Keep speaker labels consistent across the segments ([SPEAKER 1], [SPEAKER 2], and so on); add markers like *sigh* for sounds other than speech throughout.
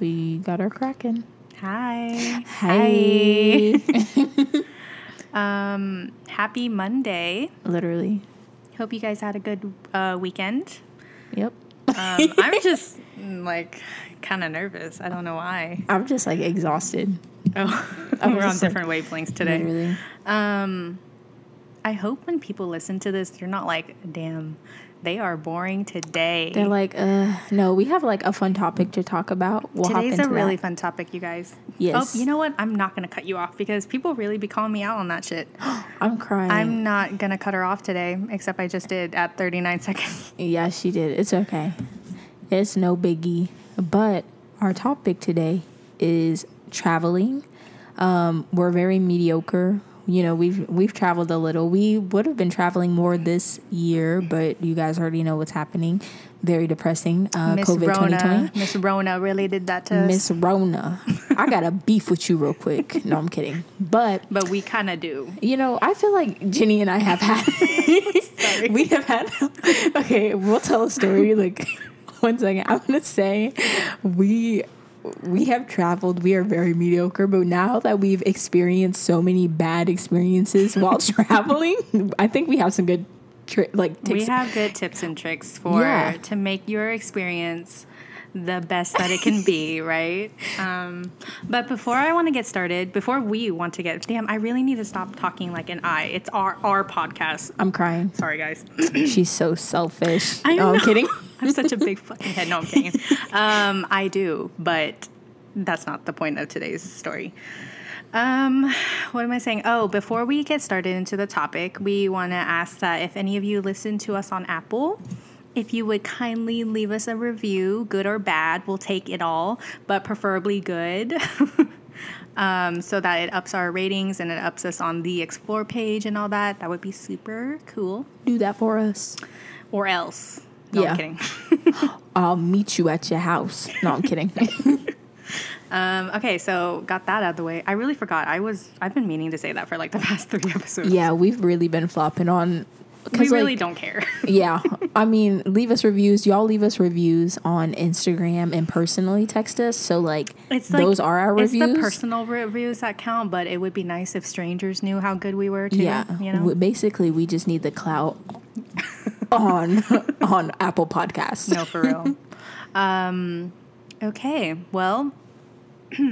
[SPEAKER 1] We got our cracking.
[SPEAKER 2] Hi.
[SPEAKER 1] hi. *laughs*
[SPEAKER 2] Um, happy Monday.
[SPEAKER 1] Literally.
[SPEAKER 2] Hope you guys had a good uh, weekend.
[SPEAKER 1] Yep.
[SPEAKER 2] Um, *laughs* I'm just mm, like kind of nervous. I don't know why.
[SPEAKER 1] I'm just like exhausted.
[SPEAKER 2] Oh, *laughs* we're on
[SPEAKER 1] just, like,
[SPEAKER 2] different wavelengths today.
[SPEAKER 1] Literally.
[SPEAKER 2] Um, I hope when people listen to this, they're not like, "Damn, they are boring today."
[SPEAKER 1] They're like, uh, no, we have like a fun topic to talk about. We'll hop
[SPEAKER 2] Today's a really
[SPEAKER 1] that.
[SPEAKER 2] fun topic, you guys.
[SPEAKER 1] Yes.
[SPEAKER 2] Oh, you know what? I'm not gonna cut you off because people really be calling me out on that shit. *gasps*
[SPEAKER 1] I'm crying.
[SPEAKER 2] I'm not gonna cut her off today, except I just did at 39 *laughs* seconds.
[SPEAKER 1] Yeah, she did. It's okay. It's no biggie. But our topic today is traveling. Um, we're very mediocre. You know, we've we've traveled a little. We would have been traveling more this year, but you guys already know what's happening. Very depressing. Uh,
[SPEAKER 2] Miss
[SPEAKER 1] COVID
[SPEAKER 2] Rona,
[SPEAKER 1] 2020.
[SPEAKER 2] Miss Rona really did that to us.
[SPEAKER 1] Miss Rona. I got a beef with you real quick. No, I'm kidding. But
[SPEAKER 2] But we kind of do.
[SPEAKER 1] you know, I feel like Jenny and I have had. *laughs* we have had. Okay, we'll tell a story. Like, *laughs* one second. I'm gonna say, we we have traveled. We are very mediocre, but now that we've experienced so many bad experiences *laughs* while traveling, I think we have some good, tri- like
[SPEAKER 2] We
[SPEAKER 1] tips.
[SPEAKER 2] have good tips and tricks for
[SPEAKER 1] Yeah.
[SPEAKER 2] to make your experience the best that it can be, *laughs* right? Um, but before I want to get started, before we want to get, damn, I really need to stop talking like an I. It's our our podcast.
[SPEAKER 1] I'm crying.
[SPEAKER 2] Sorry, guys.
[SPEAKER 1] She's so selfish.
[SPEAKER 2] I
[SPEAKER 1] no, I'm kidding. *laughs*
[SPEAKER 2] I'm such a big fucking head. No, I'm kidding. Um, I do, but that's not the point of today's story. Um, what am I saying? Oh, before we get started into the topic, we want to ask that if any of you listen to us on Apple, if you would kindly leave us a review, good or bad, we'll take it all, but preferably good. *laughs* um, so that it ups our ratings and it ups us on the explore page and all that. That would be super cool.
[SPEAKER 1] Do that for us.
[SPEAKER 2] Or else. No,
[SPEAKER 1] Yeah.
[SPEAKER 2] I'm kidding. *laughs*
[SPEAKER 1] I'll meet you at your house. No, I'm kidding. *laughs*
[SPEAKER 2] Um, okay, so got that out of the way. I really forgot. I was I've been meaning to say that for like the *laughs* past three episodes.
[SPEAKER 1] yeah, we've really been flopping on.
[SPEAKER 2] we
[SPEAKER 1] 'cause,
[SPEAKER 2] really
[SPEAKER 1] like,
[SPEAKER 2] don't care.
[SPEAKER 1] yeah i mean leave us reviews y'all leave us reviews on instagram and personally text us so like
[SPEAKER 2] It's like
[SPEAKER 1] those are our
[SPEAKER 2] It's
[SPEAKER 1] reviews
[SPEAKER 2] the personal reviews that count, but it would be nice if strangers knew how good we were too.
[SPEAKER 1] yeah
[SPEAKER 2] you know.
[SPEAKER 1] Basically we just need the clout on *laughs* on apple podcasts
[SPEAKER 2] no, for real. um, okay, well. *clears throat*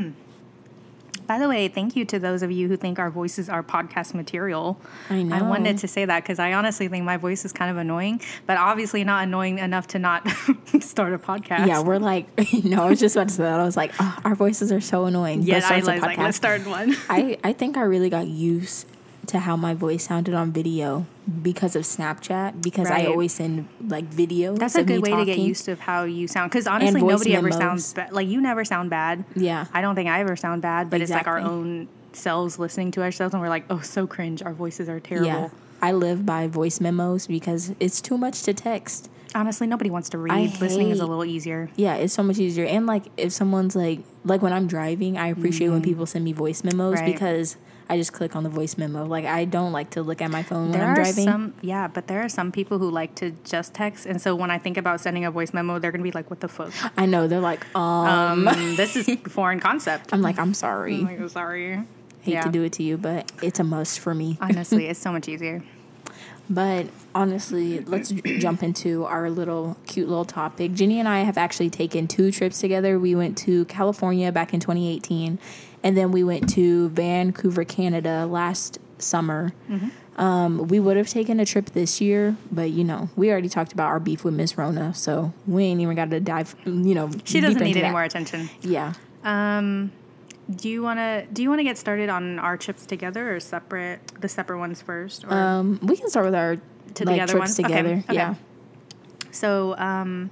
[SPEAKER 2] By the way, thank you to those of you who think our voices are podcast material.
[SPEAKER 1] I know.
[SPEAKER 2] I wanted to say that because I honestly think my voice is kind of annoying, but obviously not annoying enough to not *laughs* start a podcast.
[SPEAKER 1] yeah we're like *laughs* no i was just about to say that i was like oh, our voices are so annoying
[SPEAKER 2] Yeah, I was like, let's start one.
[SPEAKER 1] I, I think I really got used to how my voice sounded on video because of Snapchat because I always send like videos.
[SPEAKER 2] That's a good way to get used to how you sound. Because honestly, nobody ever sounds bad. Like you never sound bad.
[SPEAKER 1] Yeah.
[SPEAKER 2] I don't think I ever sound bad, but it's like our own selves listening to ourselves, and we're like, oh, so cringe. Our voices are terrible.
[SPEAKER 1] Yeah. I live by voice memos because it's too much to text.
[SPEAKER 2] Honestly, nobody wants to read.
[SPEAKER 1] I
[SPEAKER 2] Listening is a little easier.
[SPEAKER 1] Yeah, it's so much easier. And like if someone's like like when I'm driving, I appreciate when people send me voice memos
[SPEAKER 2] Mm-hmm. Right.
[SPEAKER 1] because I just click on the voice memo. Like I don't like to look at my phone when I'm
[SPEAKER 2] are
[SPEAKER 1] driving.
[SPEAKER 2] some, yeah, but there are some people who like to just text, and so when I think about sending a voice memo, they're gonna be like, "What the fuck?
[SPEAKER 1] I know they're like, um,
[SPEAKER 2] Um, *laughs* this is foreign concept."
[SPEAKER 1] I'm like, I'm sorry.
[SPEAKER 2] I'm like, "Oh, sorry.
[SPEAKER 1] Hate
[SPEAKER 2] yeah.
[SPEAKER 1] to do it to you, but it's a must for me.
[SPEAKER 2] Honestly, *laughs* it's so much easier.
[SPEAKER 1] But honestly, let's *clears throat* jump into our little cute little topic. Ginny and I have actually taken two trips together. We went to California back in 2018, and then we went to Vancouver, Canada last summer. Um, we would have taken a trip this year, but you know, we already talked about our beef with Miss Rona, so we ain't even got to dive. You know,
[SPEAKER 2] She doesn't need any
[SPEAKER 1] that.
[SPEAKER 2] more attention.
[SPEAKER 1] Yeah.
[SPEAKER 2] Um, do you want to do you want to get started on our trips together or separate the separate ones first? Or,
[SPEAKER 1] Um, we can start with our
[SPEAKER 2] To the
[SPEAKER 1] like,
[SPEAKER 2] other
[SPEAKER 1] trips
[SPEAKER 2] ones? Okay,
[SPEAKER 1] together.
[SPEAKER 2] okay.
[SPEAKER 1] Yeah.
[SPEAKER 2] so, um,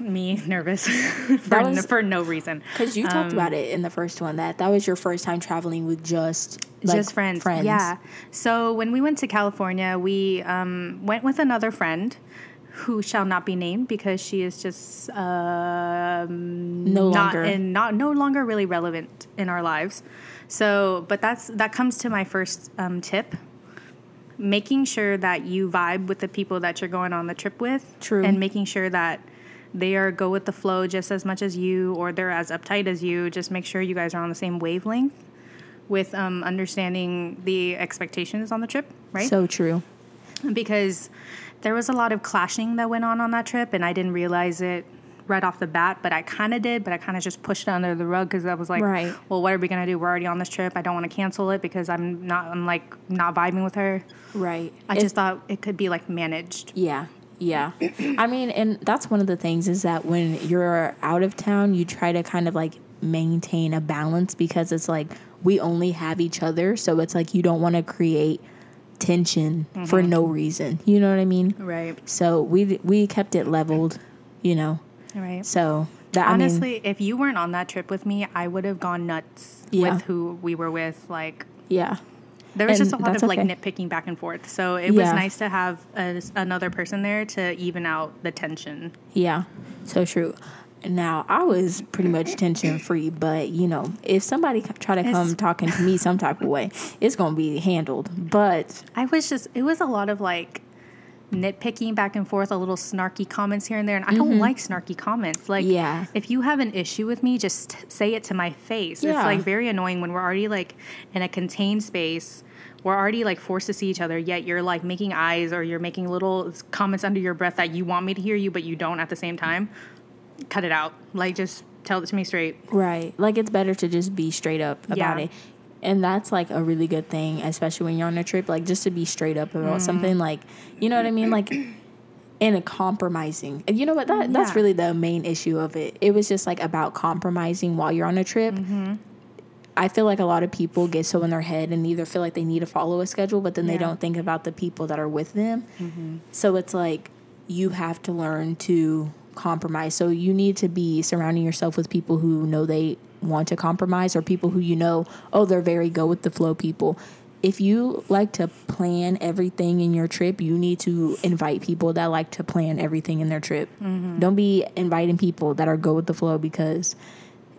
[SPEAKER 2] me nervous *laughs* for,
[SPEAKER 1] was-
[SPEAKER 2] no, for no reason.
[SPEAKER 1] Because you
[SPEAKER 2] Um,
[SPEAKER 1] talked about it in the first one that that was your first time traveling with just like,
[SPEAKER 2] just friends. friends. Yeah. So when we went to California, we um, went with another friend who shall not be named because she is just um,
[SPEAKER 1] No
[SPEAKER 2] not
[SPEAKER 1] longer.
[SPEAKER 2] and not no longer really relevant in our lives. So, but that's that comes to my first um, tip. Making sure that you vibe with the people that you're going on the trip with,
[SPEAKER 1] True.
[SPEAKER 2] and making sure that they are go with the flow just as much as you, or they're as uptight as you. Just make sure you guys are on the same wavelength with um, understanding the expectations on the trip, right?
[SPEAKER 1] So true.
[SPEAKER 2] because there was a lot of clashing that went on on that trip, and I didn't realize it right off the bat, but I kind of did, but I kind of just pushed it under the rug because I was like,
[SPEAKER 1] Right.
[SPEAKER 2] well, what are we gonna do? We're already on this trip. I don't want to cancel it because I'm not. I'm like not vibing with her.
[SPEAKER 1] Right.
[SPEAKER 2] I
[SPEAKER 1] It's-
[SPEAKER 2] just thought it could be like managed.
[SPEAKER 1] Yeah. Yeah. I mean, and that's one of the things is that when you're out of town, you try to kind of like maintain a balance because it's like we only have each other. So it's like you don't want to create tension for mm-hmm. no reason. You know what I mean?
[SPEAKER 2] Right.
[SPEAKER 1] So we we kept it leveled, you know.
[SPEAKER 2] Right.
[SPEAKER 1] So that I mean,
[SPEAKER 2] Honestly, if you weren't on that trip with me, I would have gone nuts
[SPEAKER 1] Yeah.
[SPEAKER 2] with who we were with. Like
[SPEAKER 1] yeah.
[SPEAKER 2] There was just a lot of like
[SPEAKER 1] okay.
[SPEAKER 2] nitpicking back and forth. So it was nice to have a, another person there to even out the tension.
[SPEAKER 1] Yeah, so true. Now I was pretty much tension free, but you know, if somebody try to come
[SPEAKER 2] It's-
[SPEAKER 1] talking to me some type of way, it's gonna be handled. But
[SPEAKER 2] I was just, it was a lot of like nitpicking back and forth, a little snarky comments here and there. And I don't like snarky comments. Like,
[SPEAKER 1] Mm-hmm. Yeah.
[SPEAKER 2] if you have an issue with me, just say it to my face. It's like very annoying when we're already like in a contained space. We're already like forced to see each other, yet you're like making eyes or you're making little comments under your breath that you want me to hear you, but you don't at the same time. Cut it out. Like, just tell it to me straight.
[SPEAKER 1] right, like it's better to just be straight up about
[SPEAKER 2] Yeah.
[SPEAKER 1] it. And that's like a really good thing, especially when you're on a trip, like just to be straight up about
[SPEAKER 2] Mm.
[SPEAKER 1] something like you know what I mean? Like in a compromising. And you know what? That that's really the main issue of it. It was just like about compromising while you're on a trip.
[SPEAKER 2] Mm-hmm.
[SPEAKER 1] I feel like a lot of people get so in their head and either feel like they need to follow a schedule, but then they don't think about the people that are with them. Mm-hmm. So it's like you have to learn to compromise. So you need to be surrounding yourself with people who know they want to compromise or people who you know, oh, they're very go with the flow people. If you like to plan everything in your trip, you need to invite people that like to plan everything in their trip. Mm-hmm. Don't be inviting people that are go with the flow because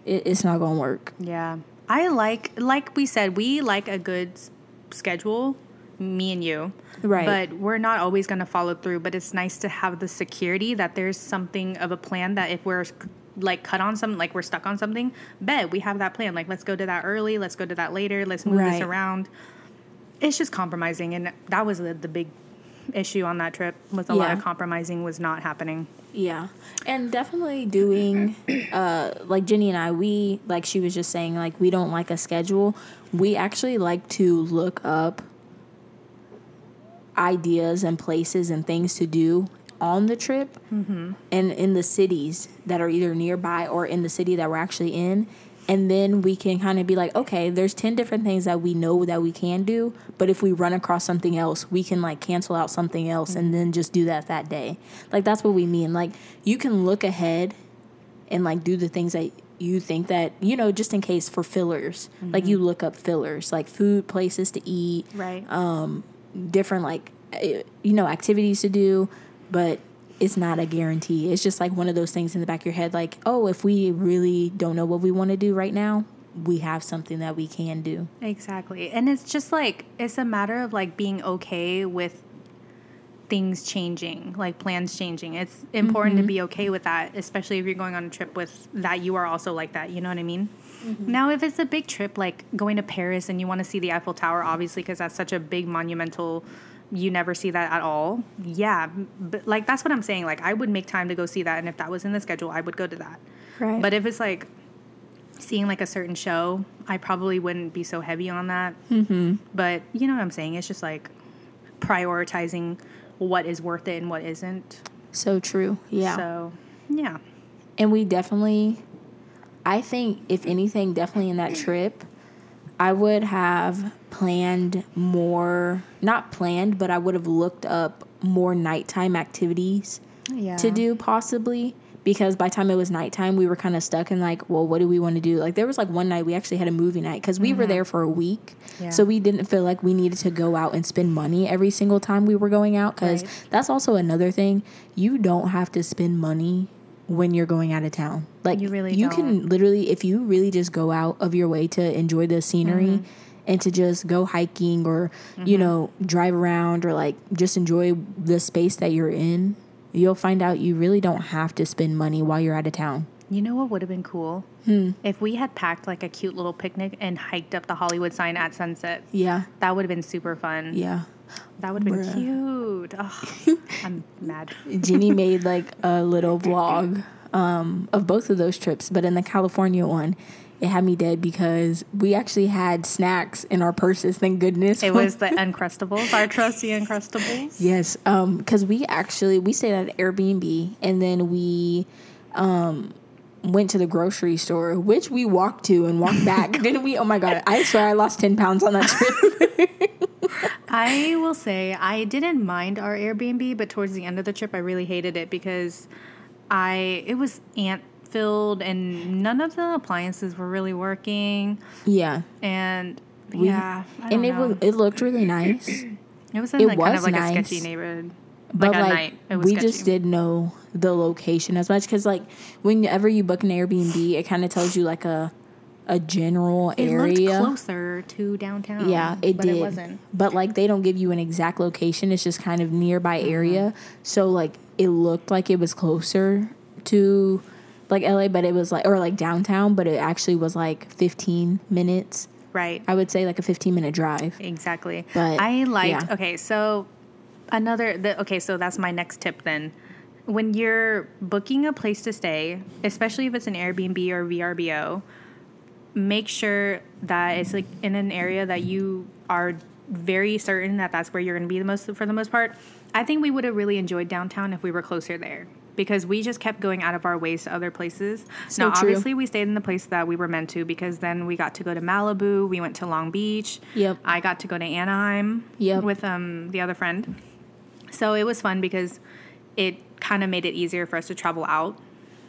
[SPEAKER 1] it, it's not going to work.
[SPEAKER 2] Yeah. I like, like we said, we like a good schedule, me and you.
[SPEAKER 1] Right.
[SPEAKER 2] But we're not always going to follow through. But it's nice to have the security that there's something of a plan that if we're like cut on something, like we're stuck on something, bet we have that plan. Like, let's go to that early, let's go to that later, let's move this around. It's just compromising. And that was the, the big issue on that trip with a lot of compromising was not happening.
[SPEAKER 1] Yeah. And definitely doing uh like Jenny and I, we like she was just saying like we don't like a schedule. We actually like to look up ideas and places and things to do on the trip and in the cities that are either nearby or in the city that we're actually in and then we can kind of be like okay there's 10 different things that we know that we can do but if we run across something else we can like cancel out something else and then just do that that day. Like that's what we mean. Like you can look ahead and like do the things that you think that you know just in case for fillers. Like you look up fillers like food places to eat
[SPEAKER 2] Right.
[SPEAKER 1] different like eh, you know activities to do but it's not a guarantee it's just like one of those things in the back of your head like oh if we really don't know what we want to do right now we have something that we can do
[SPEAKER 2] Exactly. And it's just like it's a matter of like being okay with things changing, like plans changing. It's important to mm-hmm. be okay with that, especially if you're going on a trip with that you are also like that, you know what I mean? Mm-hmm. Now, if it's a big trip like going to Paris and you want to see the Eiffel Tower obviously because that's such a big monumental you never see that at all. Yeah, but like that's what I'm saying. Like I would make time to go see that and if that was in the schedule, I would go to that.
[SPEAKER 1] right
[SPEAKER 2] But if it's like seeing like a certain show, I probably wouldn't be so heavy on that. Mm-hmm. But you know what I'm saying? It's just like prioritizing what is worth it and what isn't.
[SPEAKER 1] so true yeah
[SPEAKER 2] So, yeah.
[SPEAKER 1] and we definitely i think if anything definitely in that trip i would have planned more not planned but i would have looked up more nighttime activities
[SPEAKER 2] Yeah.
[SPEAKER 1] to do possibly because by the time it was nighttime we were kind of stuck in like well what do we want to do like there was like one night we actually had a movie night because we were mm-hmm. there for a week
[SPEAKER 2] Yeah.
[SPEAKER 1] so we didn't feel like we needed to go out and spend money every single time we were going out because
[SPEAKER 2] Right.
[SPEAKER 1] that's also another thing you don't have to spend money when you're going out of town like
[SPEAKER 2] You really
[SPEAKER 1] you can literally if you really just go out of your way to enjoy the scenery
[SPEAKER 2] Mm-hmm.
[SPEAKER 1] and to just go hiking or you know drive around or like just enjoy the space that you're in you'll find out you really don't have to spend money while you're out of town.
[SPEAKER 2] You know what would have been cool?
[SPEAKER 1] Hmm.
[SPEAKER 2] If we had packed like a cute little picnic and hiked up the Hollywood sign at sunset.
[SPEAKER 1] Yeah.
[SPEAKER 2] That would have been super fun.
[SPEAKER 1] Yeah.
[SPEAKER 2] That would have been
[SPEAKER 1] Bruh.
[SPEAKER 2] cute. Oh, *laughs* I'm mad.
[SPEAKER 1] Jeannie made like *laughs* a little vlog um, of both of those trips, but in the California one, it had me dead because we actually had snacks in our purses. Thank goodness.
[SPEAKER 2] It was the *laughs* Uncrustables, our trusty Uncrustables.
[SPEAKER 1] yes, because we actually we stayed at Airbnb and then we um, went to the grocery store, which we walked to and walked back. *laughs* Didn't we? Oh my god! I swear I lost ten pounds on that trip. *laughs*
[SPEAKER 2] I will say I didn't mind our Airbnb, but towards the end of the trip, I really hated it because I it was ant filled and none of the appliances were really working.
[SPEAKER 1] yeah,
[SPEAKER 2] And
[SPEAKER 1] We-
[SPEAKER 2] yeah, I
[SPEAKER 1] and it was it looked really nice. *clears throat*
[SPEAKER 2] it was in
[SPEAKER 1] it
[SPEAKER 2] like, kind
[SPEAKER 1] was
[SPEAKER 2] of like
[SPEAKER 1] nice,
[SPEAKER 2] a sketchy neighborhood.
[SPEAKER 1] But
[SPEAKER 2] like
[SPEAKER 1] like
[SPEAKER 2] night, it was
[SPEAKER 1] we
[SPEAKER 2] sketchy.
[SPEAKER 1] just didn't know the location as much because like whenever you book an airbnb it kind of tells you like a a general
[SPEAKER 2] It
[SPEAKER 1] area
[SPEAKER 2] looked closer to downtown.
[SPEAKER 1] yeah it
[SPEAKER 2] but
[SPEAKER 1] did
[SPEAKER 2] It wasn't.
[SPEAKER 1] but like they don't give you an exact location it's just kind of nearby
[SPEAKER 2] Mm-hmm.
[SPEAKER 1] area so like it looked like it was closer to like la but it was like or like downtown but it actually was like 15 minutes
[SPEAKER 2] Right.
[SPEAKER 1] i would say like a 15 minute drive
[SPEAKER 2] Exactly.
[SPEAKER 1] But,
[SPEAKER 2] I liked.
[SPEAKER 1] yeah.
[SPEAKER 2] Okay, so another. The, okay, so that's my next tip then. When you're booking a place to stay, especially if it's an Airbnb or VRBO, make sure that it's like in an area that you are very certain that that's where you're going to be the most for the most part. I think we would have really enjoyed downtown if we were closer there because we just kept going out of our ways to other places.
[SPEAKER 1] So
[SPEAKER 2] now,
[SPEAKER 1] true.
[SPEAKER 2] obviously, we stayed in the place that we were meant to because then we got to go to Malibu. We went to Long Beach.
[SPEAKER 1] Yep.
[SPEAKER 2] I got to go to Anaheim.
[SPEAKER 1] Yep.
[SPEAKER 2] With um the other friend. So it was fun because it kind of made it easier for us to travel out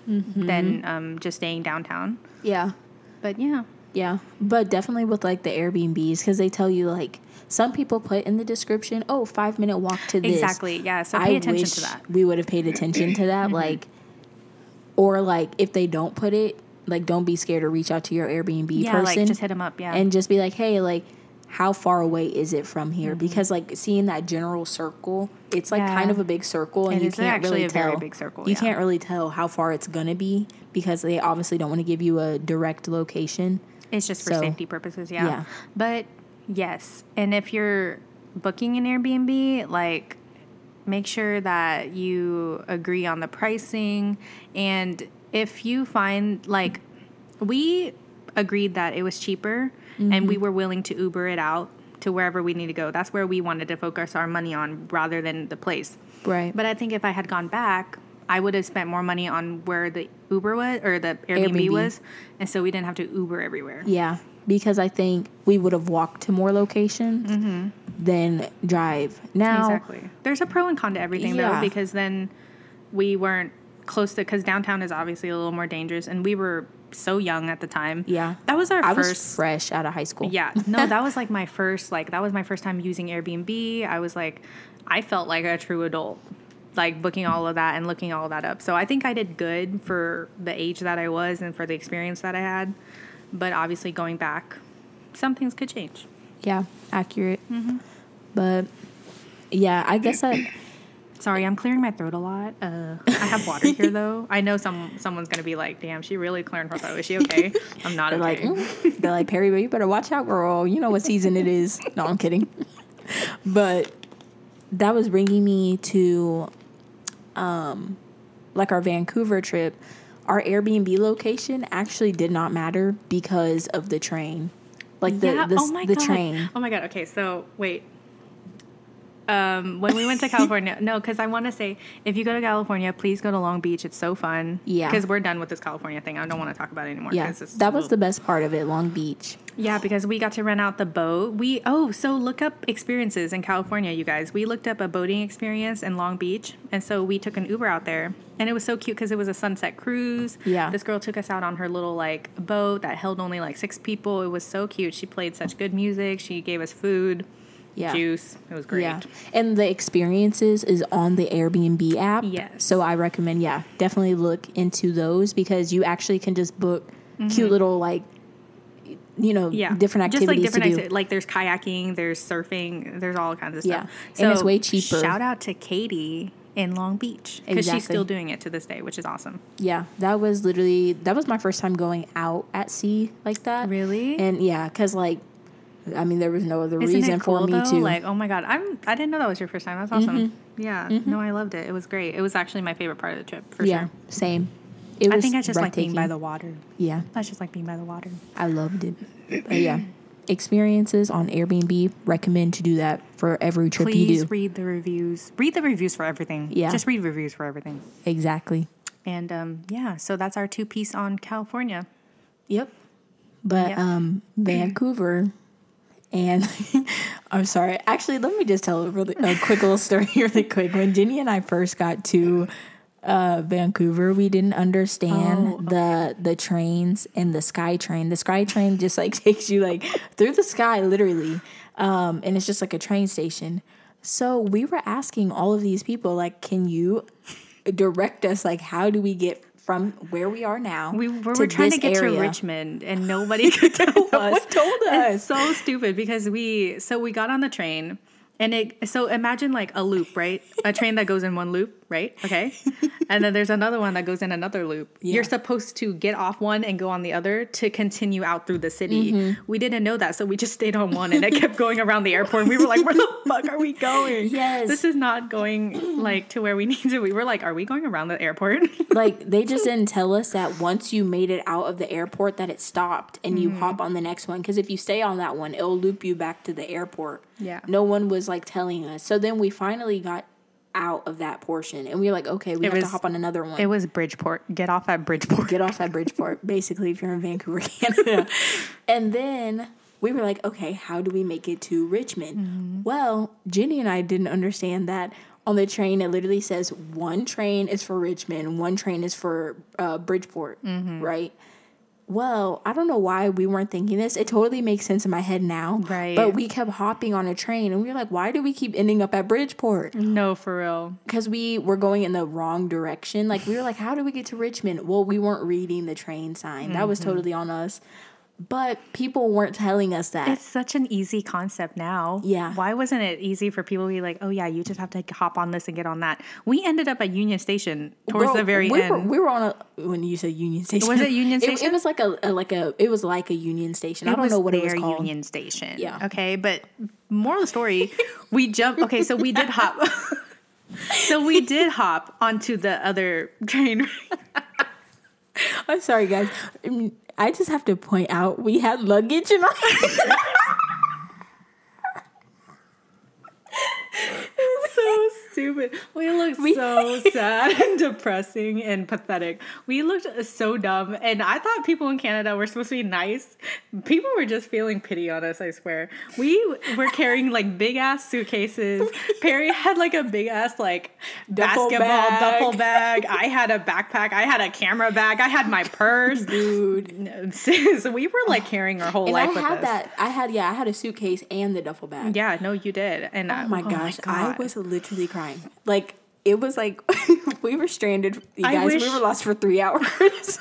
[SPEAKER 1] Mm-hmm.
[SPEAKER 2] than um, just staying downtown.
[SPEAKER 1] yeah
[SPEAKER 2] But yeah,
[SPEAKER 1] Yeah, but definitely with like the Airbnbs because they tell you like some people put in the description, oh, five minute walk to this.
[SPEAKER 2] exactly. Yeah. So pay
[SPEAKER 1] I
[SPEAKER 2] attention to that.
[SPEAKER 1] we would have paid attention to that, like, or like if they don't put it, like don't be scared to reach out to your Airbnb
[SPEAKER 2] Yeah,
[SPEAKER 1] person
[SPEAKER 2] like just hit them up. Yeah.
[SPEAKER 1] and just be like, hey, like. How far away is it from
[SPEAKER 2] Mm-hmm.
[SPEAKER 1] here? Because like seeing that general circle, it's like
[SPEAKER 2] Yeah.
[SPEAKER 1] kind of a big circle, and
[SPEAKER 2] It
[SPEAKER 1] you can't
[SPEAKER 2] actually
[SPEAKER 1] really
[SPEAKER 2] a
[SPEAKER 1] tell.
[SPEAKER 2] very big circle,
[SPEAKER 1] You
[SPEAKER 2] yeah.
[SPEAKER 1] can't really tell how far it's gonna be because they obviously don't want to give you a direct location.
[SPEAKER 2] It's just for
[SPEAKER 1] So,
[SPEAKER 2] safety purposes, yeah.
[SPEAKER 1] yeah.
[SPEAKER 2] But yes, and if you're booking an Airbnb, like make sure that you agree on the pricing and if you find like we agreed that it was cheaper and we mm-hmm. were willing to Uber it out to wherever we need to go. That's where we wanted to focus our money on rather than the place.
[SPEAKER 1] Right.
[SPEAKER 2] But I think if I had gone back, I would have spent more money on where the Uber was or the Airbnb,
[SPEAKER 1] Airbnb.
[SPEAKER 2] was, and so we didn't have to Uber everywhere.
[SPEAKER 1] Yeah, because I think we would have walked to more locations mm-hmm. than drive. Now,
[SPEAKER 2] Exactly. There's a pro and con to everything
[SPEAKER 1] Yeah.
[SPEAKER 2] though, because then we weren't close to because downtown is obviously a little more dangerous, and we were so young at the time.
[SPEAKER 1] yeah,
[SPEAKER 2] that was our
[SPEAKER 1] I
[SPEAKER 2] first.
[SPEAKER 1] was fresh out of high school.
[SPEAKER 2] Yeah, no, that was like my first. Like that was my first time using Airbnb. I was like, I felt like a true adult, like booking all of that and looking all that up. So I think I did good for the age that I was and for the experience that I had. But obviously, going back, some things could change.
[SPEAKER 1] yeah, accurate.
[SPEAKER 2] Mm-hmm.
[SPEAKER 1] But yeah, I guess I
[SPEAKER 2] Sorry, I'm clearing my throat a lot. Uh, I have water here *laughs* though. I know some someone's gonna be like, "Damn, she really clearing her throat. Is she okay?" *laughs* I'm not
[SPEAKER 1] they're like
[SPEAKER 2] okay.
[SPEAKER 1] "Mm." they're like Perry, but you better watch out, girl. You know what season it is. *laughs* No, I'm kidding. But that was bringing me to, um, like our Vancouver trip. Our Airbnb location actually did not matter because of the train, like the
[SPEAKER 2] yeah.
[SPEAKER 1] the,
[SPEAKER 2] oh my
[SPEAKER 1] the
[SPEAKER 2] god.
[SPEAKER 1] train.
[SPEAKER 2] Oh my god. Okay, so wait. Um, when we went to California, no, because I want to say if you go to California, please go to Long Beach. It's so fun.
[SPEAKER 1] Yeah.
[SPEAKER 2] Because we're done with this California thing. I don't want to talk about it anymore.
[SPEAKER 1] Yeah, that was the best part of it. Long Beach.
[SPEAKER 2] Yeah, because we got to rent out the boat. We oh, so look up experiences in California, you guys. We looked up a boating experience in Long Beach, and so we took an Uber out there, and it was so cute because it was a sunset cruise.
[SPEAKER 1] Yeah.
[SPEAKER 2] this girl took us out on her little like boat that held only like six people. It was so cute. She played such good music. She gave us food,
[SPEAKER 1] Yeah.
[SPEAKER 2] juice. It was great.
[SPEAKER 1] Yeah. And the experiences is on the Airbnb app.
[SPEAKER 2] Yes.
[SPEAKER 1] So I recommend, yeah, definitely look into those because you actually can just book cute little like you know,
[SPEAKER 2] Mm-hmm. Yeah,
[SPEAKER 1] different
[SPEAKER 2] Just like
[SPEAKER 1] activities
[SPEAKER 2] different
[SPEAKER 1] to
[SPEAKER 2] acti- like there's kayaking, there's surfing, there's all kinds of
[SPEAKER 1] Yeah.
[SPEAKER 2] stuff.
[SPEAKER 1] And it's way cheaper.
[SPEAKER 2] Shout out to Katie in Long Beach because she's still doing it to this day, which is awesome.
[SPEAKER 1] Yeah, that was literally that was my first time going out at sea like that.
[SPEAKER 2] Really?
[SPEAKER 1] And yeah, because like, I mean, there was no other
[SPEAKER 2] Isn't
[SPEAKER 1] reason
[SPEAKER 2] cool
[SPEAKER 1] for me
[SPEAKER 2] though?
[SPEAKER 1] to.
[SPEAKER 2] Like, oh my god, I'm I didn't know that was your first time. That's awesome. Yeah, no, I loved it. It was great. It was actually my favorite part of the trip for
[SPEAKER 1] yeah,
[SPEAKER 2] sure.
[SPEAKER 1] same. It
[SPEAKER 2] I think I just like being by the water.
[SPEAKER 1] Yeah,
[SPEAKER 2] I just like being by the water.
[SPEAKER 1] I loved it. But yeah, experiences on Airbnb. Recommend to do that for every trip
[SPEAKER 2] Please
[SPEAKER 1] you do.
[SPEAKER 2] read the reviews. Read the reviews for everything.
[SPEAKER 1] Yeah.
[SPEAKER 2] just read reviews for everything.
[SPEAKER 1] Exactly.
[SPEAKER 2] And um, yeah, so that's our two piece on California.
[SPEAKER 1] Yep. But
[SPEAKER 2] Yep.
[SPEAKER 1] um, Vancouver, and *laughs* I'm sorry. Actually, let me just tell a really a quick little story *laughs* really quick. When Jenny and I first got to uh, Vancouver, we didn't understand
[SPEAKER 2] Oh,
[SPEAKER 1] the the trains and the Sky Train. The Sky Train just like *laughs* takes you like through the sky, literally, um, and it's just like a train station. So we were asking all of these people, like, can you direct us? Like, how do we get from where we are now?
[SPEAKER 2] We were,
[SPEAKER 1] to
[SPEAKER 2] trying
[SPEAKER 1] this
[SPEAKER 2] to get
[SPEAKER 1] area?
[SPEAKER 2] to Richmond, and *laughs* nobody could *laughs* tell
[SPEAKER 1] No
[SPEAKER 2] us.
[SPEAKER 1] one *laughs* told
[SPEAKER 2] It's
[SPEAKER 1] us.
[SPEAKER 2] so stupid because we so we got on the train, and it so imagine like a loop, right? A train that goes in one loop, right? Okay, *laughs* and then there's another one that goes in another loop.
[SPEAKER 1] Yeah.
[SPEAKER 2] You're supposed to get off one and go on the other to continue out through the city.
[SPEAKER 1] Mm-hmm.
[SPEAKER 2] We didn't know that, so we just stayed on one, and it kept going around the airport. And we were like, "Where the *laughs* fuck are we going?
[SPEAKER 1] Yes.
[SPEAKER 2] this is not going like to where we need to." We were like, "Are we going around the airport?" *laughs*
[SPEAKER 1] like they just didn't tell us that once you made it out of the airport that it stopped and
[SPEAKER 2] Mm-hmm.
[SPEAKER 1] you hop on the next one because if you stay on that one it'll loop you back to the airport
[SPEAKER 2] Yeah.
[SPEAKER 1] no one was like telling us so then we finally got out of that portion and we were like okay we
[SPEAKER 2] It
[SPEAKER 1] have to hop on another one
[SPEAKER 2] it was Bridgeport. Get off at Bridgeport.
[SPEAKER 1] get off at *laughs* Bridgeport, basically, if you're in Vancouver, *laughs* Canada. and then we were like, okay, how do we make it to Richmond?
[SPEAKER 2] Mm-hmm.
[SPEAKER 1] Well, Jenny and I didn't understand that on the train, it literally says one train is for Richmond, one train is for uh, Bridgeport,
[SPEAKER 2] Mm-hmm.
[SPEAKER 1] right? Well, I don't know why we weren't thinking this. It totally makes sense in my head now.
[SPEAKER 2] Right.
[SPEAKER 1] But we kept hopping on a train and we were like, why do we keep ending up at Bridgeport?
[SPEAKER 2] No, for real.
[SPEAKER 1] because we were going in the wrong direction. Like we were like, how do we get to Richmond? Well, we weren't reading the train sign. That was
[SPEAKER 2] Mm-hmm.
[SPEAKER 1] totally on us. But people weren't telling us that.
[SPEAKER 2] It's such an easy concept now.
[SPEAKER 1] Yeah.
[SPEAKER 2] Why wasn't it easy for people to be like, oh yeah, you just have to hop on this and get on that? We ended up at Union Station towards the very
[SPEAKER 1] we
[SPEAKER 2] end.
[SPEAKER 1] Were, we were on a when you said Union Station.
[SPEAKER 2] Was it Union
[SPEAKER 1] It- It, was like a, a like a it was like a Union Station. I
[SPEAKER 2] It
[SPEAKER 1] don't know what it was called.
[SPEAKER 2] Union Station.
[SPEAKER 1] Yeah.
[SPEAKER 2] Okay, but more of the story, *laughs* we jumped. Okay, so we did hop. *laughs* so we did hop onto the other train.
[SPEAKER 1] I'm sorry, guys. I just have to point out we had luggage in our. *laughs* *laughs*
[SPEAKER 2] so stupid. We looked so sad *laughs* and depressing and pathetic. We looked so dumb, and I thought people in Canada were supposed to be nice. People were just feeling pity on us. I swear. We were carrying like big ass suitcases. Perry had like a big ass like
[SPEAKER 1] Duffel
[SPEAKER 2] basketball
[SPEAKER 1] bag.
[SPEAKER 2] duffel bag. I had a backpack. I had a camera bag. I had my purse.
[SPEAKER 1] Dude.
[SPEAKER 2] Sis, we were like carrying our whole
[SPEAKER 1] And
[SPEAKER 2] life
[SPEAKER 1] I had that. I had yeah. I had a suitcase and the duffel bag.
[SPEAKER 2] Yeah, no, you did. And
[SPEAKER 1] Oh my oh gosh, I was literally crying. Like it was like *laughs* we were stranded. You
[SPEAKER 2] I
[SPEAKER 1] guys,
[SPEAKER 2] wish-
[SPEAKER 1] we were lost for three hours. *laughs*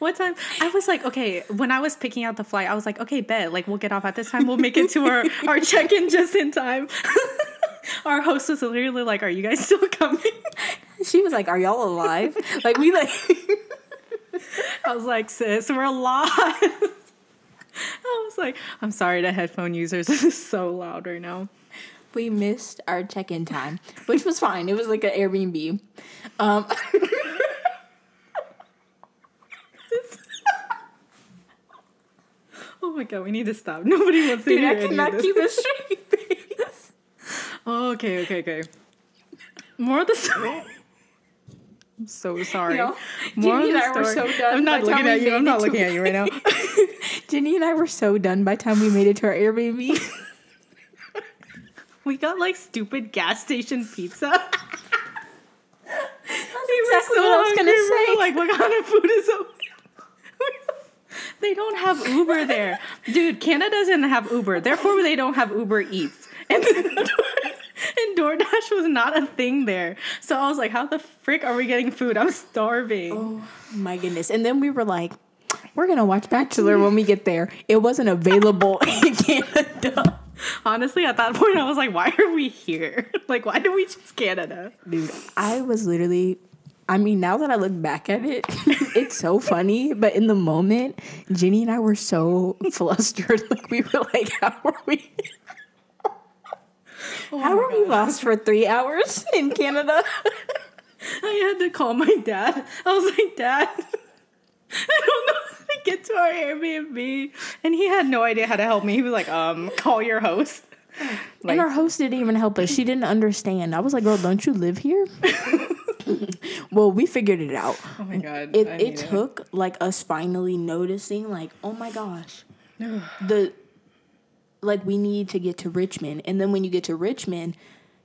[SPEAKER 2] What time, I was like, okay, when I was picking out the flight, I was like, okay, bet, like we'll get off at this time. We'll make it to our, *laughs* our check in just in time. our host was literally like, are you guys still coming?
[SPEAKER 1] she was like, "Are y'all alive?" Like we like.
[SPEAKER 2] I was like, sis, we're alive. I was like, I'm sorry to headphone users. This is so loud right now.
[SPEAKER 1] We missed our check-in time, which was fine. It was like an Airbnb. Um, *laughs*
[SPEAKER 2] Oh my god, we need to stop. Nobody wants to
[SPEAKER 1] dude,
[SPEAKER 2] hear
[SPEAKER 1] I
[SPEAKER 2] any
[SPEAKER 1] cannot
[SPEAKER 2] this.
[SPEAKER 1] keep a *laughs* straight face.
[SPEAKER 2] Oh, okay, okay, okay. More of the story. I'm so sorry.
[SPEAKER 1] You know,
[SPEAKER 2] More
[SPEAKER 1] Jenny
[SPEAKER 2] of
[SPEAKER 1] and
[SPEAKER 2] the
[SPEAKER 1] I were
[SPEAKER 2] story.
[SPEAKER 1] so done
[SPEAKER 2] I'm not
[SPEAKER 1] by the time
[SPEAKER 2] looking at you. I'm not looking at you right now. *laughs*
[SPEAKER 1] Jenny and I were so done by the time we made it to our Airbnb.
[SPEAKER 2] We got like stupid gas station pizza. *laughs*
[SPEAKER 1] That's exactly what I was gonna.
[SPEAKER 2] We
[SPEAKER 1] say.
[SPEAKER 2] were like, what kind of food is over? *laughs* they don't have Uber there, dude. Canada doesn't have Uber, therefore they don't have Uber Eats, and *laughs* and DoorDash was not a thing there. So I was like, how the frick are we getting food? I'm starving.
[SPEAKER 1] Oh my goodness. And then we were like, we're going to watch Bachelor when we get there. It wasn't available in Canada.
[SPEAKER 2] Honestly, at that point, I was like, why are we here? *laughs* Like, why did we choose Canada?
[SPEAKER 1] Dude, I was literally I mean, now that I look back at it, *laughs* it's so funny. But in the moment, Jenny and I were so *laughs* flustered. Like we were like, "How are we?
[SPEAKER 2] Oh
[SPEAKER 1] How are we lost for three hours in Canada?"
[SPEAKER 2] I had to call my dad. I was like, Dad, I don't know get to our Airbnb. And he had no idea how to help me. He was like, um, call your host.
[SPEAKER 1] and our host didn't even help us. She didn't understand. I was like, "Girl, don't you live here?" *laughs* well, we figured it out.
[SPEAKER 2] Oh my God.
[SPEAKER 1] It it took like us finally noticing, like, oh my gosh, *sighs* the like we need to get to Richmond, and then when you get to Richmond,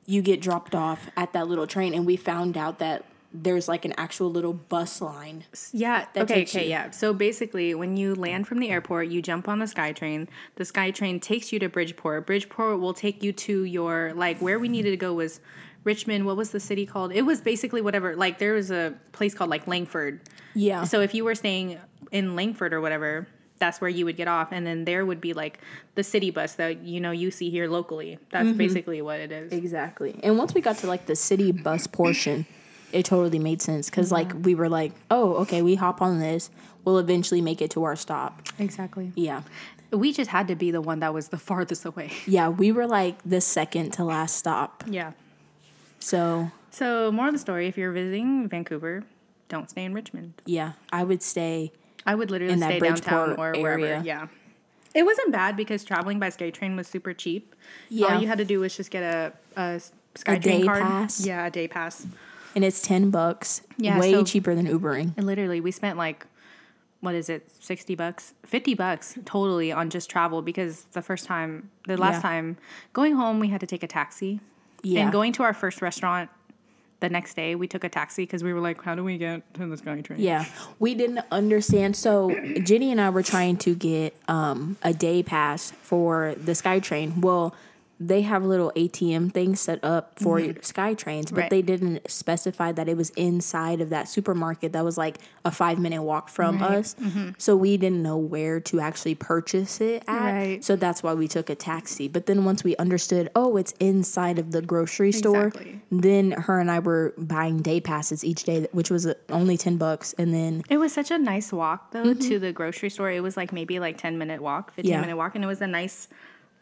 [SPEAKER 1] you get dropped off at that little train, and we found out that there's like an actual little bus line.
[SPEAKER 2] Yeah. okay. Okay.
[SPEAKER 1] you-
[SPEAKER 2] Yeah. So basically, when you land from the airport, you jump on the SkyTrain. The SkyTrain takes you to Bridgeport. Bridgeport will take you to your like where we needed to go was Richmond. What was the city called? It was basically whatever. Like there was a place called like Langford.
[SPEAKER 1] Yeah.
[SPEAKER 2] So if you were staying in Langford or whatever, that's where you would get off, and then there would be like the city bus that you know you see here locally. That's mm-hmm. basically what it is.
[SPEAKER 1] Exactly. And once we got to like the city bus portion, it totally made sense because like mm-hmm. we were like, oh, okay, we hop on this, we'll eventually make it to our stop.
[SPEAKER 2] Exactly.
[SPEAKER 1] Yeah.
[SPEAKER 2] We just had to be the one that was the *laughs* farthest away.
[SPEAKER 1] Yeah, we were like the second to last stop.
[SPEAKER 2] Yeah.
[SPEAKER 1] So
[SPEAKER 2] So, more of the story if you're visiting Vancouver, don't stay in Richmond.
[SPEAKER 1] yeah, I would stay.
[SPEAKER 2] I would literally stay downtown or wherever. Yeah. It wasn't bad because traveling by SkyTrain was super cheap.
[SPEAKER 1] Yeah.
[SPEAKER 2] All you had to do was just get a, a SkyTrain card.
[SPEAKER 1] pass?
[SPEAKER 2] Yeah, a day pass.
[SPEAKER 1] And it's ten bucks.
[SPEAKER 2] Yeah,
[SPEAKER 1] way
[SPEAKER 2] so-
[SPEAKER 1] cheaper than Ubering.
[SPEAKER 2] And literally, we spent like, what is it, 60 bucks? 50 bucks totally on just travel because the first time, the last
[SPEAKER 1] Yeah.
[SPEAKER 2] time going home, we had to take a taxi.
[SPEAKER 1] Yeah.
[SPEAKER 2] And going to our first restaurant the next day, we took a taxi because we were like, how do we get to the SkyTrain?
[SPEAKER 1] Yeah, we didn't understand. So Jenny and I were trying to get um, a day pass for the SkyTrain. Well, they have little ATM things set up for mm-hmm. SkyTrains, but
[SPEAKER 2] Right.
[SPEAKER 1] they didn't specify that it was inside of that supermarket that was like a five minute walk from
[SPEAKER 2] Right.
[SPEAKER 1] us. Mm-hmm. So we didn't know where to actually purchase it at.
[SPEAKER 2] Right.
[SPEAKER 1] So that's why we took a taxi. But then once we understood, oh, it's inside of the grocery store,
[SPEAKER 2] Exactly.
[SPEAKER 1] then her and I were buying day passes each day, which was uh, only 10 bucks. And then
[SPEAKER 2] It was such a nice walk though to mm-hmm. the grocery store. It was like maybe like 10 minute walk, 15
[SPEAKER 1] Yeah.
[SPEAKER 2] minute walk, and it was a nice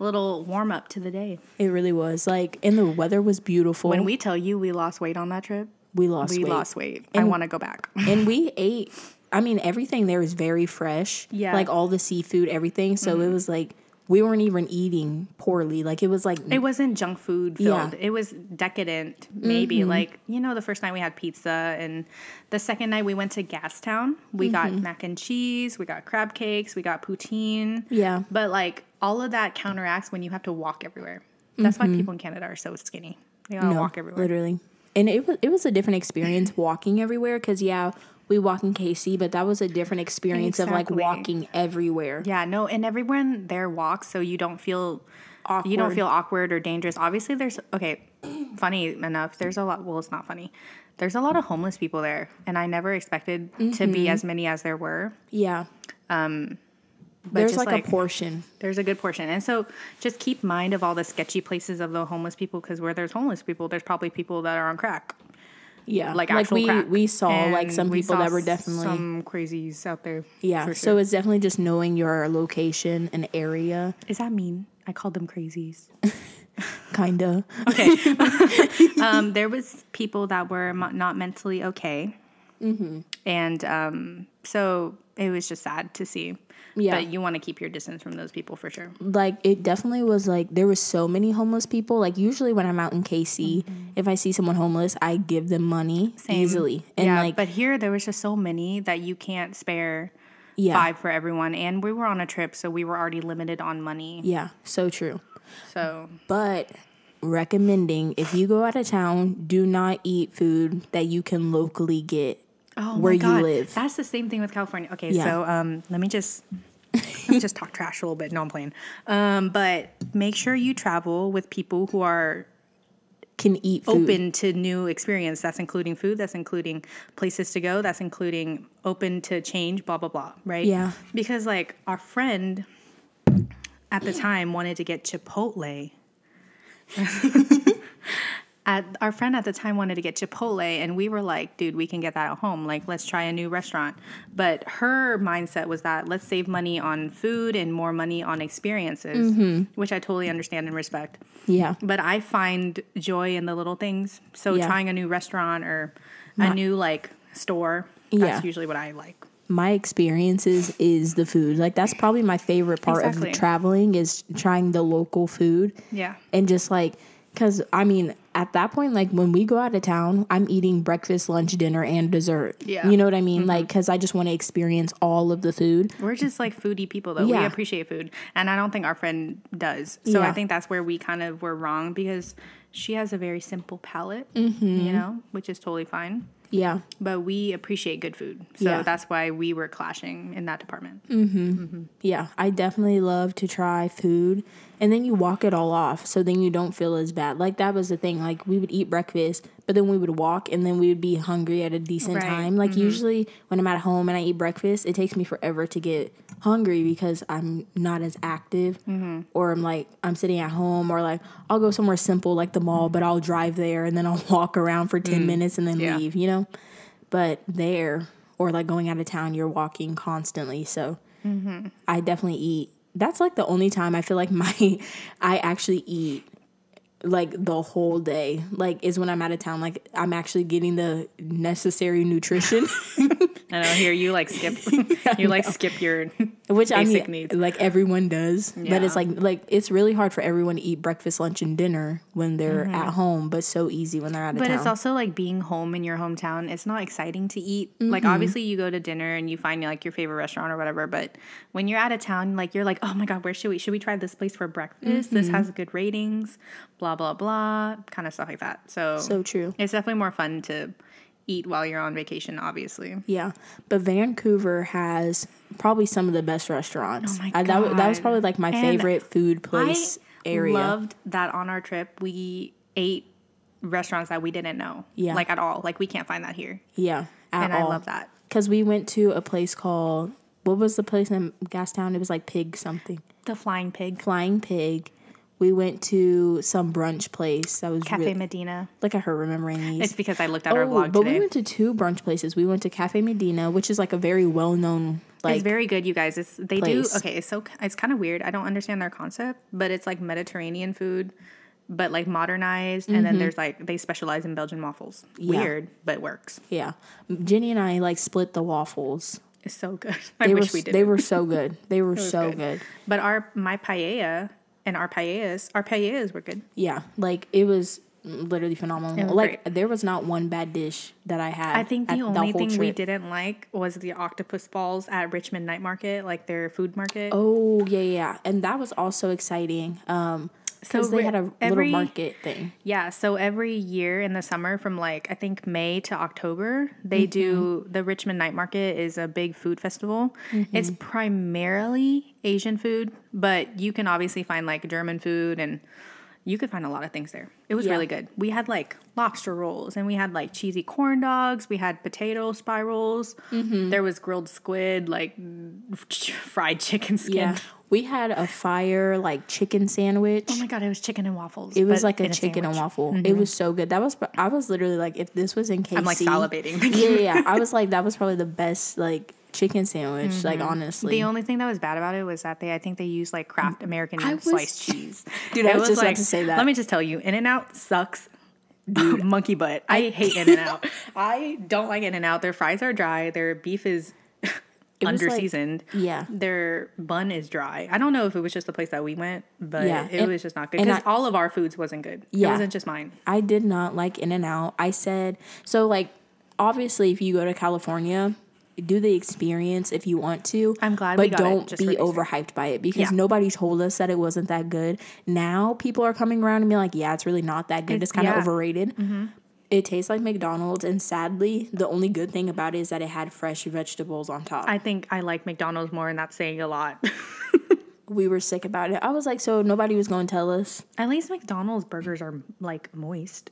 [SPEAKER 2] little warm up to the day.
[SPEAKER 1] it really was like, and the weather was beautiful.
[SPEAKER 2] When we tell you we lost weight on that trip,
[SPEAKER 1] we lost
[SPEAKER 2] we
[SPEAKER 1] weight.
[SPEAKER 2] lost weight. I want to go back. *laughs*
[SPEAKER 1] and we ate, I mean, everything there is very fresh.
[SPEAKER 2] Yeah. Mm-hmm.
[SPEAKER 1] Like all the seafood, everything. So it was like, we weren't even eating poorly. Like it was like,
[SPEAKER 2] It wasn't junk food
[SPEAKER 1] Yeah. Mm-hmm.
[SPEAKER 2] filled. It was decadent, maybe. Like, you know, the first night we had pizza, and the second night we went to Gastown. We got
[SPEAKER 1] Mm-hmm.
[SPEAKER 2] mac and cheese, we got crab cakes, we got poutine.
[SPEAKER 1] yeah.
[SPEAKER 2] But like, all of that counteracts when you have to walk everywhere. That's why people in Canada are so skinny. They
[SPEAKER 1] Mm-hmm. No,
[SPEAKER 2] walk everywhere.
[SPEAKER 1] Literally. And it was, it was a different experience *clears throat* walking everywhere because, yeah, we walk in KC, but that was a different experience of like walking everywhere.
[SPEAKER 2] Yeah, no, and everyone there walks so you don't feel you don't
[SPEAKER 1] Awkward.
[SPEAKER 2] feel awkward or dangerous. Obviously, there's okay. Funny enough, there's a lot. Well, it's not funny. There's a lot of homeless people there, and I never expected to
[SPEAKER 1] Mm-hmm.
[SPEAKER 2] be as many as there were.
[SPEAKER 1] Yeah.
[SPEAKER 2] But
[SPEAKER 1] There's
[SPEAKER 2] just
[SPEAKER 1] like, a portion. *laughs*
[SPEAKER 2] There's a good portion, and so just keep mind of all the sketchy places of the homeless people, because where there's homeless people, there's probably people that are on crack,
[SPEAKER 1] Yeah.
[SPEAKER 2] like
[SPEAKER 1] like
[SPEAKER 2] actual
[SPEAKER 1] we,
[SPEAKER 2] crack.
[SPEAKER 1] we saw like some people that were definitely.
[SPEAKER 2] some crazies out there.
[SPEAKER 1] Yeah,
[SPEAKER 2] for
[SPEAKER 1] so it's definitely just knowing your location and area,
[SPEAKER 2] is that mean? I called them crazies. *laughs*
[SPEAKER 1] kinda.
[SPEAKER 2] Okay. *laughs* um, there was people that were not mentally okay,
[SPEAKER 1] Mm-hmm.
[SPEAKER 2] and um, so it was just sad to see.
[SPEAKER 1] Yeah.
[SPEAKER 2] But you want to keep your distance from those people for sure.
[SPEAKER 1] Like it definitely was like there were so many homeless people. Like usually when I'm out in KC, if I see someone homeless, I give them money easily. And
[SPEAKER 2] yeah,
[SPEAKER 1] like
[SPEAKER 2] but here there was just so many that you can't spare
[SPEAKER 1] yeah,
[SPEAKER 2] five for everyone, and we were on a trip, so we were already limited on money.
[SPEAKER 1] yeah, so true.
[SPEAKER 2] So
[SPEAKER 1] But recommending if you go out of town, do not eat food that you can locally get
[SPEAKER 2] oh
[SPEAKER 1] where
[SPEAKER 2] my
[SPEAKER 1] you live.
[SPEAKER 2] that's the same thing with California. Okay,
[SPEAKER 1] Yeah.
[SPEAKER 2] so um, let me just. Let me just talk trash a little bit. No, I'm playing. Um, but make sure you travel with people who are
[SPEAKER 1] Can eat food.
[SPEAKER 2] open to new experience. That's including food. That's including places to go. That's including open to change. Blah blah blah. Right?
[SPEAKER 1] Yeah.
[SPEAKER 2] Because like our friend, at the time wanted to get Chipotle. *laughs* at our friend at the time wanted to get Chipotle and we were like, dude, we can get that at home. Like, let's try a new restaurant. But her mindset was that let's save money on food and more money on experiences, mm-hmm. which I totally understand and respect.
[SPEAKER 1] Yeah.
[SPEAKER 2] But I find joy in the little things. So
[SPEAKER 1] Yeah.
[SPEAKER 2] trying a new restaurant or a new like store, that's
[SPEAKER 1] Yeah.
[SPEAKER 2] usually what I like.
[SPEAKER 1] my experiences is the food. Like that's probably my favorite part
[SPEAKER 2] Exactly.
[SPEAKER 1] of traveling is trying the local food.
[SPEAKER 2] Yeah.
[SPEAKER 1] And just like cuz I mean at that point like when we go out of town, I'm eating breakfast, lunch, dinner and dessert.
[SPEAKER 2] Yeah.
[SPEAKER 1] You know what I mean? Mm-hmm. Like cuz I just want to experience all of the food.
[SPEAKER 2] We're just like foodie people, though.
[SPEAKER 1] Yeah.
[SPEAKER 2] We appreciate food, and I don't think our friend does. So I think that's where we kind of were wrong because she has a very simple palate,
[SPEAKER 1] Mm-hmm.
[SPEAKER 2] you know, which is totally fine.
[SPEAKER 1] Yeah.
[SPEAKER 2] But we appreciate good food, so
[SPEAKER 1] Yeah.
[SPEAKER 2] that's why we were clashing in that department.
[SPEAKER 1] Yeah, I definitely love to try food and then you walk it all off so then you don't feel as bad. Like that was the thing. Like we would eat breakfast, but then we would walk and then we would be hungry at a decent
[SPEAKER 2] Right.
[SPEAKER 1] time. Like mm-hmm. usually when I'm at home and I eat breakfast, it takes me forever to get hungry because I'm not as active mm-hmm. or I'm like I'm sitting at home or like I'll go somewhere simple like the mall, but I'll drive there and then I'll *laughs* walk around for 10 mm. minutes and then
[SPEAKER 2] Yeah.
[SPEAKER 1] leave, you know? But there or like going out of town, you're walking constantly. So mm-hmm. I definitely eat. That's like the only time I feel like *laughs* my I actually eat like the whole day. Like is when I'm out of town. Like I'm actually getting the necessary nutrition, *laughs* *laughs*
[SPEAKER 2] I know here you like skip, *laughs* you like skip your
[SPEAKER 1] which I mean,
[SPEAKER 2] needs.
[SPEAKER 1] like everyone does. But it's like like it's really hard for everyone to eat breakfast, lunch, and dinner when they're at home, but so easy when they're out of
[SPEAKER 2] Mm-hmm. But
[SPEAKER 1] town.
[SPEAKER 2] it's also like being home in your hometown. It's not exciting to eat. Like obviously you go to dinner and you find like your favorite restaurant or whatever. But when you're out of town, like you're like, oh my god, where should we? Should we try this place for breakfast? This has good ratings. Blah blah blah, kind of stuff like that. So
[SPEAKER 1] so true.
[SPEAKER 2] it's definitely more fun to eat while you're on vacation. Obviously,
[SPEAKER 1] Yeah, but Vancouver has probably some of the best restaurants.
[SPEAKER 2] Oh my
[SPEAKER 1] I, that, that was probably like my
[SPEAKER 2] And
[SPEAKER 1] favorite food place
[SPEAKER 2] I
[SPEAKER 1] area.
[SPEAKER 2] loved that on our trip we ate restaurants that we didn't know.
[SPEAKER 1] Yeah.
[SPEAKER 2] like at all. Like we can't find that here,
[SPEAKER 1] yeah, at
[SPEAKER 2] and
[SPEAKER 1] all.
[SPEAKER 2] I love that.
[SPEAKER 1] because we went to a place called what was the place in Gastown? It was like Pig something,
[SPEAKER 2] The flying pig,
[SPEAKER 1] Flying Pig. We went to some brunch place that was
[SPEAKER 2] Cafe
[SPEAKER 1] really,
[SPEAKER 2] Medina.
[SPEAKER 1] like I heard remembering these.
[SPEAKER 2] It's because I looked at our
[SPEAKER 1] oh,
[SPEAKER 2] vlog
[SPEAKER 1] but
[SPEAKER 2] today.
[SPEAKER 1] we went to two brunch places. We went to Cafe Medina, which is like a very well known like
[SPEAKER 2] it's very good, you guys. It's they
[SPEAKER 1] place.
[SPEAKER 2] do okay. It's so it's kind of weird. I don't understand their concept, but it's like Mediterranean food, but like modernized. And then there's like they specialize in Belgian waffles.
[SPEAKER 1] Mm-hmm. Yeah.
[SPEAKER 2] Weird, but works.
[SPEAKER 1] yeah. Jenny and I like split the waffles.
[SPEAKER 2] It's so good. *laughs* I
[SPEAKER 1] They
[SPEAKER 2] wish
[SPEAKER 1] were
[SPEAKER 2] we did.
[SPEAKER 1] they were so good. They *laughs* were so
[SPEAKER 2] good.
[SPEAKER 1] good.
[SPEAKER 2] But our my paella and our paellas, our paellas were good.
[SPEAKER 1] Yeah, like it was literally phenomenal.
[SPEAKER 2] was
[SPEAKER 1] like there was not one bad dish that I had.
[SPEAKER 2] I think the only
[SPEAKER 1] whole
[SPEAKER 2] thing we didn't like was the octopus balls at Richmond Night Market, like their food market.
[SPEAKER 1] Oh yeah, yeah, and that was also exciting. Um,
[SPEAKER 2] So
[SPEAKER 1] they had a
[SPEAKER 2] every-
[SPEAKER 1] little market thing.
[SPEAKER 2] Yeah, so every year in the summer from like I think May to October, they do mm-hmm. the Richmond Night Market is a big food festival. Mm-hmm. It's primarily Asian food, but you can obviously find like German food and you could find a lot of things there. It was
[SPEAKER 1] Yeah.
[SPEAKER 2] really good. We had like lobster rolls and we had like cheesy corn dogs, we had potato spirals. There was grilled squid, like *laughs* fried chicken skin.
[SPEAKER 1] Yeah, we had a fire like chicken sandwich.
[SPEAKER 2] Oh my god, it was chicken and waffles.
[SPEAKER 1] it was like a
[SPEAKER 2] in
[SPEAKER 1] chicken and
[SPEAKER 2] sandwich. Mm-hmm.
[SPEAKER 1] waffle. It was so good. That was I was literally like, if this was in KC,
[SPEAKER 2] I'm like salivating. *laughs*
[SPEAKER 1] yeah, yeah, yeah. I was like, that was probably the best like chicken sandwich. Like honestly,
[SPEAKER 2] Mm-hmm. The only thing that was bad about it was that they, I think they used like Kraft American
[SPEAKER 1] I was-
[SPEAKER 2] sliced cheese. *laughs*
[SPEAKER 1] Dude, I
[SPEAKER 2] It
[SPEAKER 1] was just about to say that.
[SPEAKER 2] Let me just tell you, In and Out sucks. *laughs* monkey butt. I hate In and Out. *laughs* I don't like In and Out. Their fries are dry. Their beef is
[SPEAKER 1] was
[SPEAKER 2] under
[SPEAKER 1] like- yeah.
[SPEAKER 2] Their bun is dry. I don't know if it was just the place that we went, but
[SPEAKER 1] Yeah,
[SPEAKER 2] it
[SPEAKER 1] and-
[SPEAKER 2] was just not good because all of our foods wasn't good. It
[SPEAKER 1] Yeah.
[SPEAKER 2] wasn't just mine.
[SPEAKER 1] I did not like In and Out. I said so. Like obviously, if you go to California, do the experience if you want to.
[SPEAKER 2] I'm glad
[SPEAKER 1] but
[SPEAKER 2] we got
[SPEAKER 1] don't
[SPEAKER 2] just
[SPEAKER 1] be overhyped by it because
[SPEAKER 2] Yeah.
[SPEAKER 1] nobody told us that it wasn't that good. Now people are coming around and being like, "Yeah, it's really not that good.
[SPEAKER 2] It's-
[SPEAKER 1] It's, kind of
[SPEAKER 2] yeah. Mm-hmm.
[SPEAKER 1] overrated." It tastes like McDonald's, and sadly, the only good thing about it is that it had fresh vegetables on top.
[SPEAKER 2] I think I like McDonald's more, and that's saying a lot. *laughs*
[SPEAKER 1] we were sick about it. I was like, so nobody was going to tell us.
[SPEAKER 2] At least McDonald's burgers are like moist.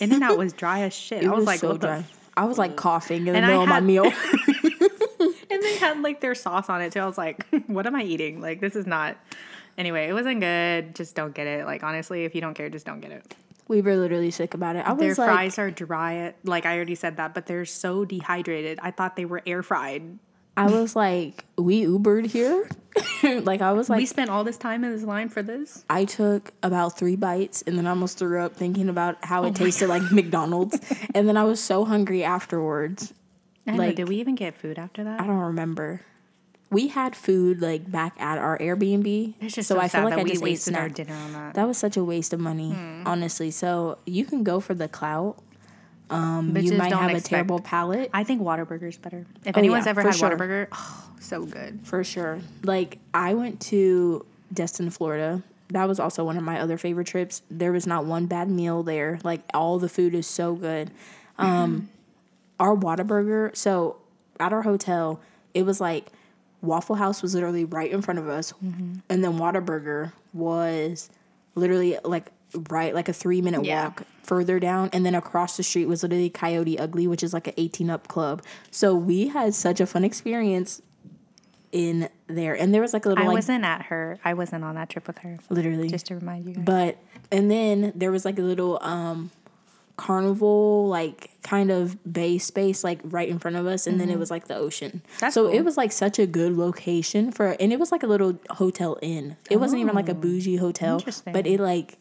[SPEAKER 2] In and Out was dry as shit. *laughs*
[SPEAKER 1] It
[SPEAKER 2] I was, like,
[SPEAKER 1] so
[SPEAKER 2] what the
[SPEAKER 1] dry. I was like mm. coughing in the
[SPEAKER 2] And
[SPEAKER 1] middle of my meal. *laughs* *laughs*
[SPEAKER 2] And they had like their sauce on it too. I was like, *laughs* what am I eating? Like this is not. Anyway, it wasn't good. Just don't get it. Like honestly, if you don't care, just don't get it.
[SPEAKER 1] We were literally sick about it. I
[SPEAKER 2] Their
[SPEAKER 1] was like,
[SPEAKER 2] fries are dry. Like I already said that, but they're so dehydrated. I thought they were air fried.
[SPEAKER 1] I was like, we Ubered here. *laughs* like I was like,
[SPEAKER 2] we spent all this time in this line for this.
[SPEAKER 1] I took about three bites and then I almost threw up thinking about how
[SPEAKER 2] Oh
[SPEAKER 1] it tasted like McDonald's. *laughs* and then I was so hungry afterwards.
[SPEAKER 2] I know,
[SPEAKER 1] Like-
[SPEAKER 2] did we even get food after that?
[SPEAKER 1] I don't remember. We had food like back at our Airbnb.
[SPEAKER 2] It's just
[SPEAKER 1] so,
[SPEAKER 2] so,
[SPEAKER 1] I feel like I
[SPEAKER 2] we
[SPEAKER 1] just ate
[SPEAKER 2] wasted our dinner on that.
[SPEAKER 1] That was such a waste of money,
[SPEAKER 2] Hmm.
[SPEAKER 1] honestly. So you can go for the clout. Um, you might have a terrible palate.
[SPEAKER 2] I think Whataburger's better. If
[SPEAKER 1] Oh,
[SPEAKER 2] anyone's
[SPEAKER 1] yeah,
[SPEAKER 2] ever had
[SPEAKER 1] sure.
[SPEAKER 2] Whataburger, oh, so good.
[SPEAKER 1] For sure. Like I went to Destin, Florida. That was also one of my other favorite trips. There was not one bad meal there. Like all the food is so good. Um *laughs* our Whataburger, so at our hotel, it was like Waffle House was literally right in front of us. And then Whataburger was literally like right like a 3 minute
[SPEAKER 2] Yeah.
[SPEAKER 1] walk further down and then across the street was literally Coyote Ugly, which is like an 18 up club. So we had such a fun experience in there. And there was like a little
[SPEAKER 2] I
[SPEAKER 1] like
[SPEAKER 2] wasn't at her. I wasn't on that trip with her.
[SPEAKER 1] literally
[SPEAKER 2] Just to remind you guys.
[SPEAKER 1] but and then there was like a little um carnival like kind of bay space like right in front of us and then it was like the ocean
[SPEAKER 2] Mm-hmm. That's
[SPEAKER 1] so
[SPEAKER 2] cool.
[SPEAKER 1] it was like such a good location for and it was like a little hotel inn it wasn't even like a bougie hotel
[SPEAKER 2] Oh,
[SPEAKER 1] but it like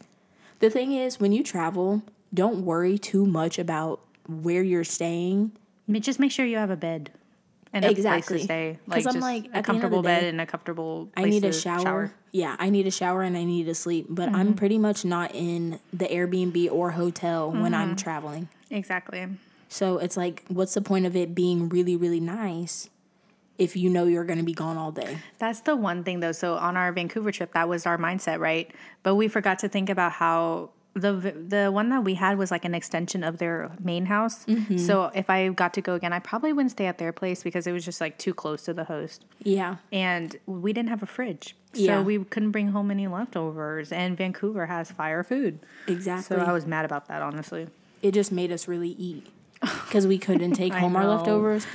[SPEAKER 1] the thing is when you travel don't worry too much about where you're staying
[SPEAKER 2] just make sure you have a bed and a
[SPEAKER 1] Exactly.
[SPEAKER 2] to stay.
[SPEAKER 1] 'Cause
[SPEAKER 2] Like
[SPEAKER 1] I'm like,
[SPEAKER 2] a
[SPEAKER 1] at the end of the
[SPEAKER 2] comfortable bed and a comfortable. Place
[SPEAKER 1] I need
[SPEAKER 2] to
[SPEAKER 1] a shower. Yeah, I need a shower and I need to sleep. But I'm
[SPEAKER 2] Mm-hmm.
[SPEAKER 1] pretty much not in the Airbnb or hotel when I'm
[SPEAKER 2] Mm-hmm.
[SPEAKER 1] traveling.
[SPEAKER 2] Exactly.
[SPEAKER 1] So it's like, what's the point of it being really, really nice if you know you're going to be gone all day?
[SPEAKER 2] That's the one thing though. So on our Vancouver trip, that was our mindset, right? But we forgot to think about how the the one that we had was like an extension of their main house.
[SPEAKER 1] Mm-hmm.
[SPEAKER 2] So if I got to go again, I probably wouldn't stay at their place because it was just like too close to the host.
[SPEAKER 1] Yeah.
[SPEAKER 2] And we didn't have a fridge. So
[SPEAKER 1] Yeah.
[SPEAKER 2] we couldn't bring home any leftovers. And Vancouver has fire food.
[SPEAKER 1] Exactly.
[SPEAKER 2] So I was mad about that, honestly.
[SPEAKER 1] it just made us really eat because we couldn't *laughs* take home our leftovers.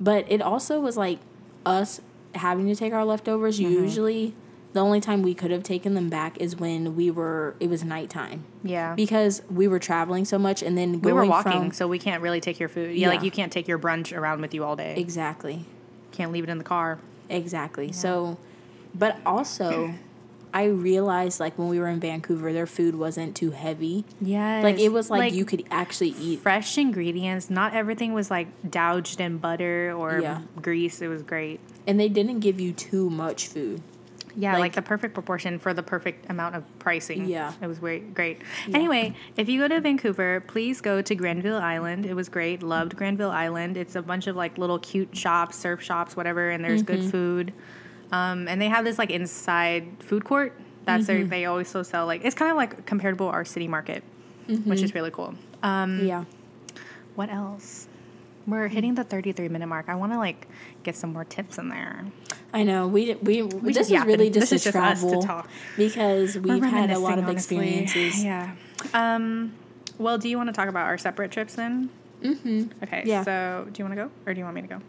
[SPEAKER 1] But it also was like us having to take our leftovers.
[SPEAKER 2] Mm-hmm.
[SPEAKER 1] Usually, the only time we could have taken them back is when we were, it was nighttime.
[SPEAKER 2] Yeah.
[SPEAKER 1] Because we were traveling so much and then
[SPEAKER 2] we were walking,
[SPEAKER 1] from.
[SPEAKER 2] so we can't really take your food. Yeah, like you can't take your brunch around with you all day.
[SPEAKER 1] Exactly.
[SPEAKER 2] Can't leave it in the car.
[SPEAKER 1] Exactly. So, but also, I realized like when we were in Vancouver, their food wasn't too heavy.
[SPEAKER 2] Yeah.
[SPEAKER 1] Like it was like, you could actually eat.
[SPEAKER 2] fresh ingredients. Not everything was like doused in butter or
[SPEAKER 1] Yeah.
[SPEAKER 2] grease. It was great.
[SPEAKER 1] And they didn't give you too much food.
[SPEAKER 2] Yeah, like,
[SPEAKER 1] Like-
[SPEAKER 2] the perfect proportion for the perfect amount of pricing.
[SPEAKER 1] Yeah.
[SPEAKER 2] It was great. Great. Anyway, if you go to Vancouver, please go to Granville Island. It was great. Loved Granville Island. It's a bunch of like little cute shops, surf shops, whatever, and there's
[SPEAKER 1] Mm-hmm.
[SPEAKER 2] good food. Um, and they have this like inside food court. That's
[SPEAKER 1] Mm-hmm.
[SPEAKER 2] they always so sell like it's kind of like comparable to our city market,
[SPEAKER 1] Mm-hmm.
[SPEAKER 2] which is really cool. Um,
[SPEAKER 1] yeah.
[SPEAKER 2] what else? We're hitting the 33 minute mark. I want to like get some more tips in there.
[SPEAKER 1] I know. We we, this
[SPEAKER 2] just
[SPEAKER 1] is really just
[SPEAKER 2] This
[SPEAKER 1] a
[SPEAKER 2] is just us to
[SPEAKER 1] travel
[SPEAKER 2] talk.
[SPEAKER 1] because we've had a lot of
[SPEAKER 2] honestly.
[SPEAKER 1] experiences.
[SPEAKER 2] Yeah. Um, well, do you want to talk about our separate trips then? Mm-hmm. Okay.
[SPEAKER 1] Yeah.
[SPEAKER 2] So, do you want to go, or do you want me to go?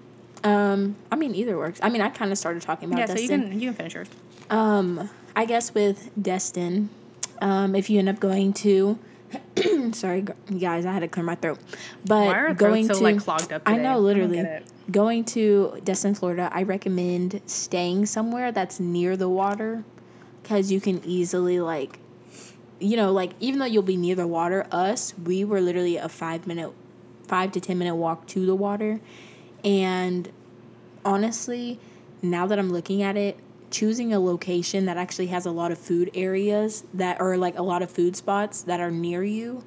[SPEAKER 1] Um, I mean, either works. I mean, I kind of started talking about
[SPEAKER 2] yeah.
[SPEAKER 1] Destin.
[SPEAKER 2] So you can you can finish yours.
[SPEAKER 1] Um, I guess with Destin, um, if you end up going to, *clears throat* sorry guys, I had to clear my throat. But
[SPEAKER 2] Why are
[SPEAKER 1] going
[SPEAKER 2] throats
[SPEAKER 1] to,
[SPEAKER 2] so, like, clogged up
[SPEAKER 1] I
[SPEAKER 2] today? I
[SPEAKER 1] know, literally.
[SPEAKER 2] it.
[SPEAKER 1] Going to Destin, Florida, I recommend staying somewhere that's near the water, because you can easily like, you know, like even though you'll be near the water, us we were literally a five minute, five to ten minute walk to the water, and honestly, now that I'm looking at it, choosing a location that actually has a lot of food areas that are like a lot of food spots that are near you,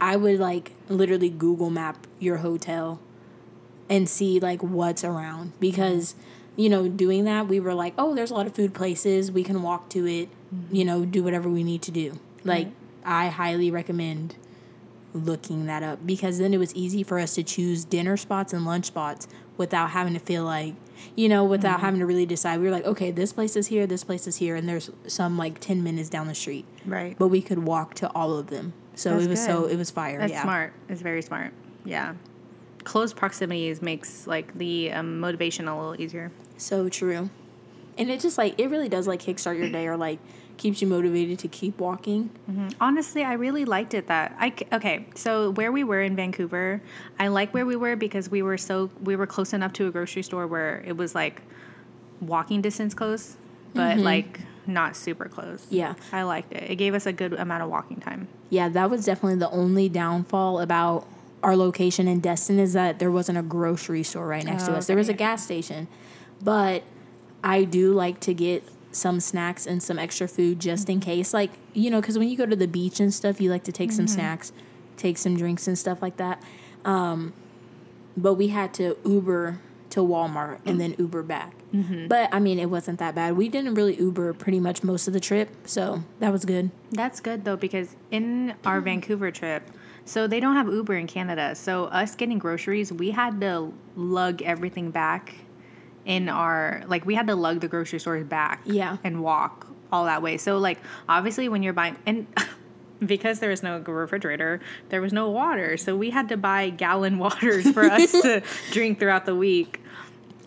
[SPEAKER 1] I would like literally Google map your hotel and see like what's around. Because you know doing that we were like oh there's a lot of food places. We can walk to it you mm-hmm. know do whatever we need to do. Like i highly recommend looking that up because then it was easy for us to choose dinner spots and lunch spots without having to feel like you know without having to really decide we were like okay this place is here this place is here and there's some like 10 minutes down the street
[SPEAKER 2] Right.
[SPEAKER 1] but we could walk to all of them so
[SPEAKER 2] That's
[SPEAKER 1] it was so it was fire
[SPEAKER 2] That's
[SPEAKER 1] yeah
[SPEAKER 2] smart. It's very smart. Yeah. close proximities makes like the um, motivation a little easier.
[SPEAKER 1] So true. And it just like it really does like kickstart your day or like keeps you motivated to keep walking. Mm-hmm.
[SPEAKER 2] Honestly, I really liked it that I okay. So where we were in Vancouver, I like where we were because we were so we were close enough to a grocery store where it was like walking distance close, but mm-hmm. like not super close.
[SPEAKER 1] Yeah.
[SPEAKER 2] I liked it. It gave us a good amount of walking time.
[SPEAKER 1] Yeah, that was definitely the only downfall about our location in Destin is that there wasn't a grocery store right next to
[SPEAKER 2] Oh,
[SPEAKER 1] us. There was a gas station. But I do like to get some snacks and some extra food just in mm-hmm. case. Like, you know, because when you go to the beach and stuff, you like to take some mm-hmm. snacks, take some drinks and stuff like that. Um, but we had to Uber to Walmart and then Uber back. Mm-hmm. But I mean, it wasn't that bad. We didn't really Uber pretty much most of the trip, so that was good.
[SPEAKER 2] That's good though because in our mm. Vancouver trip, so they don't have Uber in Canada. So us getting groceries, we had to lug everything back in our like we had to lug the grocery stores back
[SPEAKER 1] Yeah.
[SPEAKER 2] and walk all that way. So like obviously when you're buying and *laughs* because there was no refrigerator, there was no water. So we had to buy gallon *laughs* waters for us *laughs* to drink throughout the week.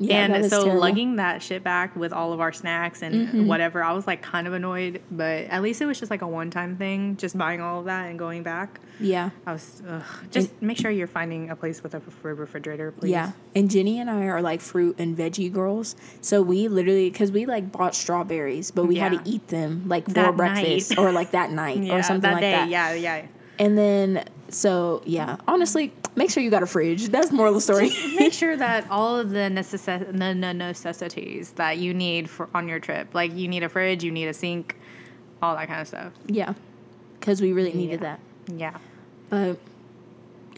[SPEAKER 1] Yeah,
[SPEAKER 2] and so
[SPEAKER 1] terrible.
[SPEAKER 2] lugging that shit back with all of our snacks and
[SPEAKER 1] Mm-hmm.
[SPEAKER 2] whatever, I was like kind of annoyed, but at least it was just like a one time thing, just buying all of that and going back.
[SPEAKER 1] Yeah.
[SPEAKER 2] I was ugh. just make sure you're finding a place with a refrigerator, please.
[SPEAKER 1] Yeah, and Jenny and I are like fruit and veggie girls. So we literally, because we like bought strawberries, but we had to eat them like for
[SPEAKER 2] That
[SPEAKER 1] breakfast
[SPEAKER 2] night.
[SPEAKER 1] or like that night *laughs*
[SPEAKER 2] yeah,
[SPEAKER 1] or something
[SPEAKER 2] that
[SPEAKER 1] like
[SPEAKER 2] day,
[SPEAKER 1] that.
[SPEAKER 2] yeah, yeah.
[SPEAKER 1] And then, so yeah, honestly, make sure you got a fridge. That's the moral of the story.
[SPEAKER 2] Make sure that all of the, the the necessities that you need for on your trip, like you need a fridge, you need a sink, all that kind of stuff.
[SPEAKER 1] yeah, because we really needed
[SPEAKER 2] Yeah.
[SPEAKER 1] that.
[SPEAKER 2] Yeah.
[SPEAKER 1] But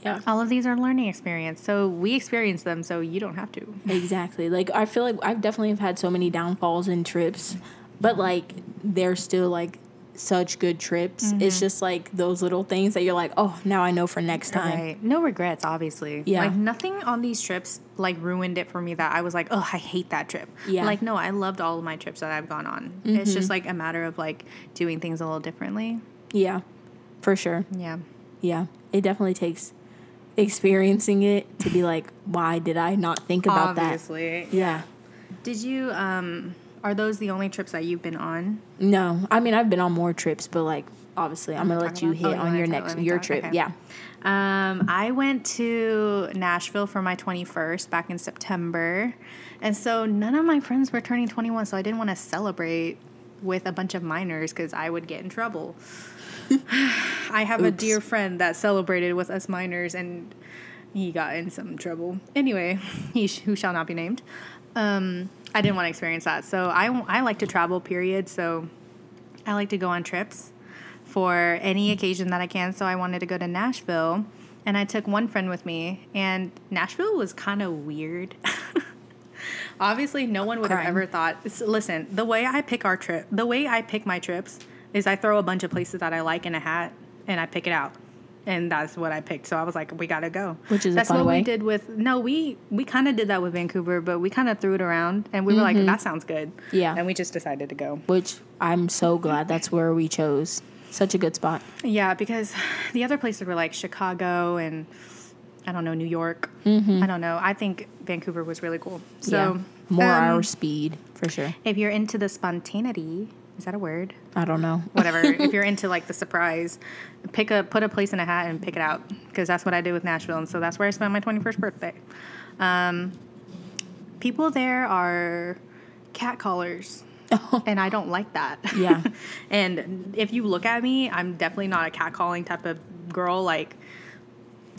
[SPEAKER 1] yeah,
[SPEAKER 2] All of these are learning experience. So we experience them so you don't have to.
[SPEAKER 1] exactly. Like I feel like I've definitely have had so many downfalls in trips, but like they're still like such good trips.
[SPEAKER 2] Mm-hmm.
[SPEAKER 1] It's just like those little things that you're like, oh, now I know for next time.
[SPEAKER 2] Right. No regrets, obviously.
[SPEAKER 1] Yeah.
[SPEAKER 2] Like nothing on these trips like ruined it for me that I was like, oh, I hate that trip.
[SPEAKER 1] Yeah. Mm-hmm.
[SPEAKER 2] Like no, I loved all of my trips that I've gone on. It's just like a matter of like doing things a little differently.
[SPEAKER 1] Yeah, for sure.
[SPEAKER 2] Yeah.
[SPEAKER 1] Yeah, it definitely takes experiencing it to be like, why did I not think about
[SPEAKER 2] Obviously.
[SPEAKER 1] that? Obviously. Yeah.
[SPEAKER 2] Did you um are those the only trips that you've been on?
[SPEAKER 1] No, I mean I've been on more trips, but like obviously I'm gonna let you hit
[SPEAKER 2] oh,
[SPEAKER 1] on your next your
[SPEAKER 2] talk?
[SPEAKER 1] trip.
[SPEAKER 2] Okay.
[SPEAKER 1] Yeah.
[SPEAKER 2] Um, I went to Nashville for my 21st back in September. And so none of my friends were turning 21, so I didn't want to celebrate with a bunch of minors because I would get in trouble. *sighs* I have a dear friend that celebrated with us minors and he got in some trouble. Anyway, *laughs* he sh- who shall not be named. Um, I didn't want to experience that. So I, I like to travel, period. So I like to go on trips for any occasion that I can. So I wanted to go to Nashville, and I took one friend with me. And Nashville was kind of weird. *laughs* Obviously, no one would have ever thought. Listen, the way I pick our trip, the way I pick my trips, is I throw a bunch of places that I like in a hat, and I pick it out. And that's what I picked. So I was like, we gotta go.
[SPEAKER 1] Which is a
[SPEAKER 2] that's
[SPEAKER 1] fun
[SPEAKER 2] what
[SPEAKER 1] way.
[SPEAKER 2] we did with. No, we we kind of did that with Vancouver, but we kind of threw it around, and we were like, that sounds good.
[SPEAKER 1] Mm-hmm. Yeah.
[SPEAKER 2] And we just decided to go.
[SPEAKER 1] Which I'm so glad that's where we chose. Such a good spot.
[SPEAKER 2] Yeah, because the other places were like Chicago and I don't know New York. I don't know. I think Vancouver was really cool. So
[SPEAKER 1] yeah. More
[SPEAKER 2] um,
[SPEAKER 1] our speed for sure.
[SPEAKER 2] if you're into the spontaneity, is that a word?
[SPEAKER 1] I don't know. *laughs*
[SPEAKER 2] Whatever. if you're into like the surprise, pick a put a place in a hat and pick it out because that's what I did with Nashville, and so that's where I spent my 21st birthday. Um, people there are cat callers. *laughs* and I don't like that.
[SPEAKER 1] Yeah. *laughs*
[SPEAKER 2] and if you look at me, I'm definitely not a catcalling type of girl. Like,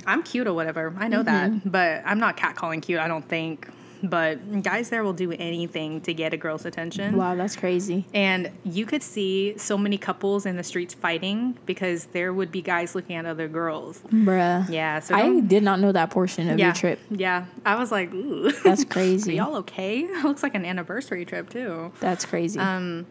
[SPEAKER 2] I'm cute or whatever. I know that. But I'm not catcalling cute, I don't think. But guys there will do anything to get a girl's attention.
[SPEAKER 1] Wow, that's crazy.
[SPEAKER 2] And you could see so many couples in the streets fighting because there would be guys looking at other girls.
[SPEAKER 1] Bruh.
[SPEAKER 2] Yeah. So
[SPEAKER 1] I did not know that portion of
[SPEAKER 2] yeah,
[SPEAKER 1] your trip.
[SPEAKER 2] Yeah. I was like, ooh.
[SPEAKER 1] That's *laughs*
[SPEAKER 2] Are
[SPEAKER 1] crazy.
[SPEAKER 2] y'all okay? *laughs* It looks like an anniversary trip too.
[SPEAKER 1] That's crazy.
[SPEAKER 2] Um,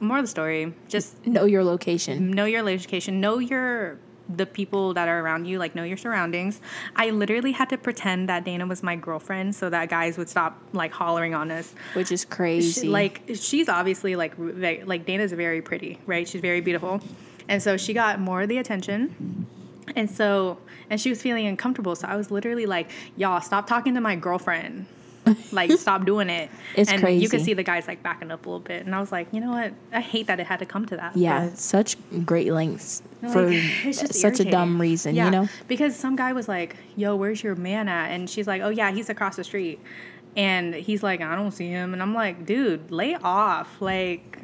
[SPEAKER 2] More of the story. Just
[SPEAKER 1] know your location.
[SPEAKER 2] know your location know your the people that are around you like know your surroundings i literally had to pretend that dana was my girlfriend so that guys would stop like hollering on us
[SPEAKER 1] Which is
[SPEAKER 2] She-
[SPEAKER 1] crazy.
[SPEAKER 2] like she's obviously like ve- like dana's very pretty right she's very beautiful and so she got more of the attention And so, and she was feeling uncomfortable. So I was literally like, y'all, stop talking to my girlfriend. Like, *laughs* stop doing it.
[SPEAKER 1] It's
[SPEAKER 2] and you could
[SPEAKER 1] crazy.
[SPEAKER 2] see the guys like backing up a little bit. And I was like, you know what? I hate that it had to come to that.
[SPEAKER 1] Yeah,
[SPEAKER 2] but-
[SPEAKER 1] such great lengths
[SPEAKER 2] like,
[SPEAKER 1] for *laughs*
[SPEAKER 2] it's just
[SPEAKER 1] such a dumb reason,
[SPEAKER 2] Yeah,
[SPEAKER 1] you know?
[SPEAKER 2] Because some guy was like, "Yo, where's your man at?" And she's like, "Oh yeah, he's across the street." And he's like, "I don't see him." And I'm like, "Dude, lay off!" Like,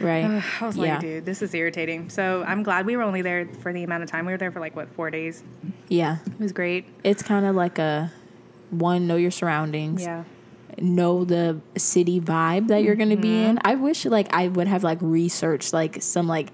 [SPEAKER 1] Right. *sighs*
[SPEAKER 2] I was like,
[SPEAKER 1] yeah.
[SPEAKER 2] "Dude, this is irritating." So I'm glad we were only there for the amount of time we were there for. Like what, four days?
[SPEAKER 1] Yeah.
[SPEAKER 2] It was great.
[SPEAKER 1] It's kind of like a one, know your surroundings.
[SPEAKER 2] Yeah.
[SPEAKER 1] know the city vibe that you're going to be
[SPEAKER 2] Mm-hmm.
[SPEAKER 1] in. I wish like I would have like researched like some like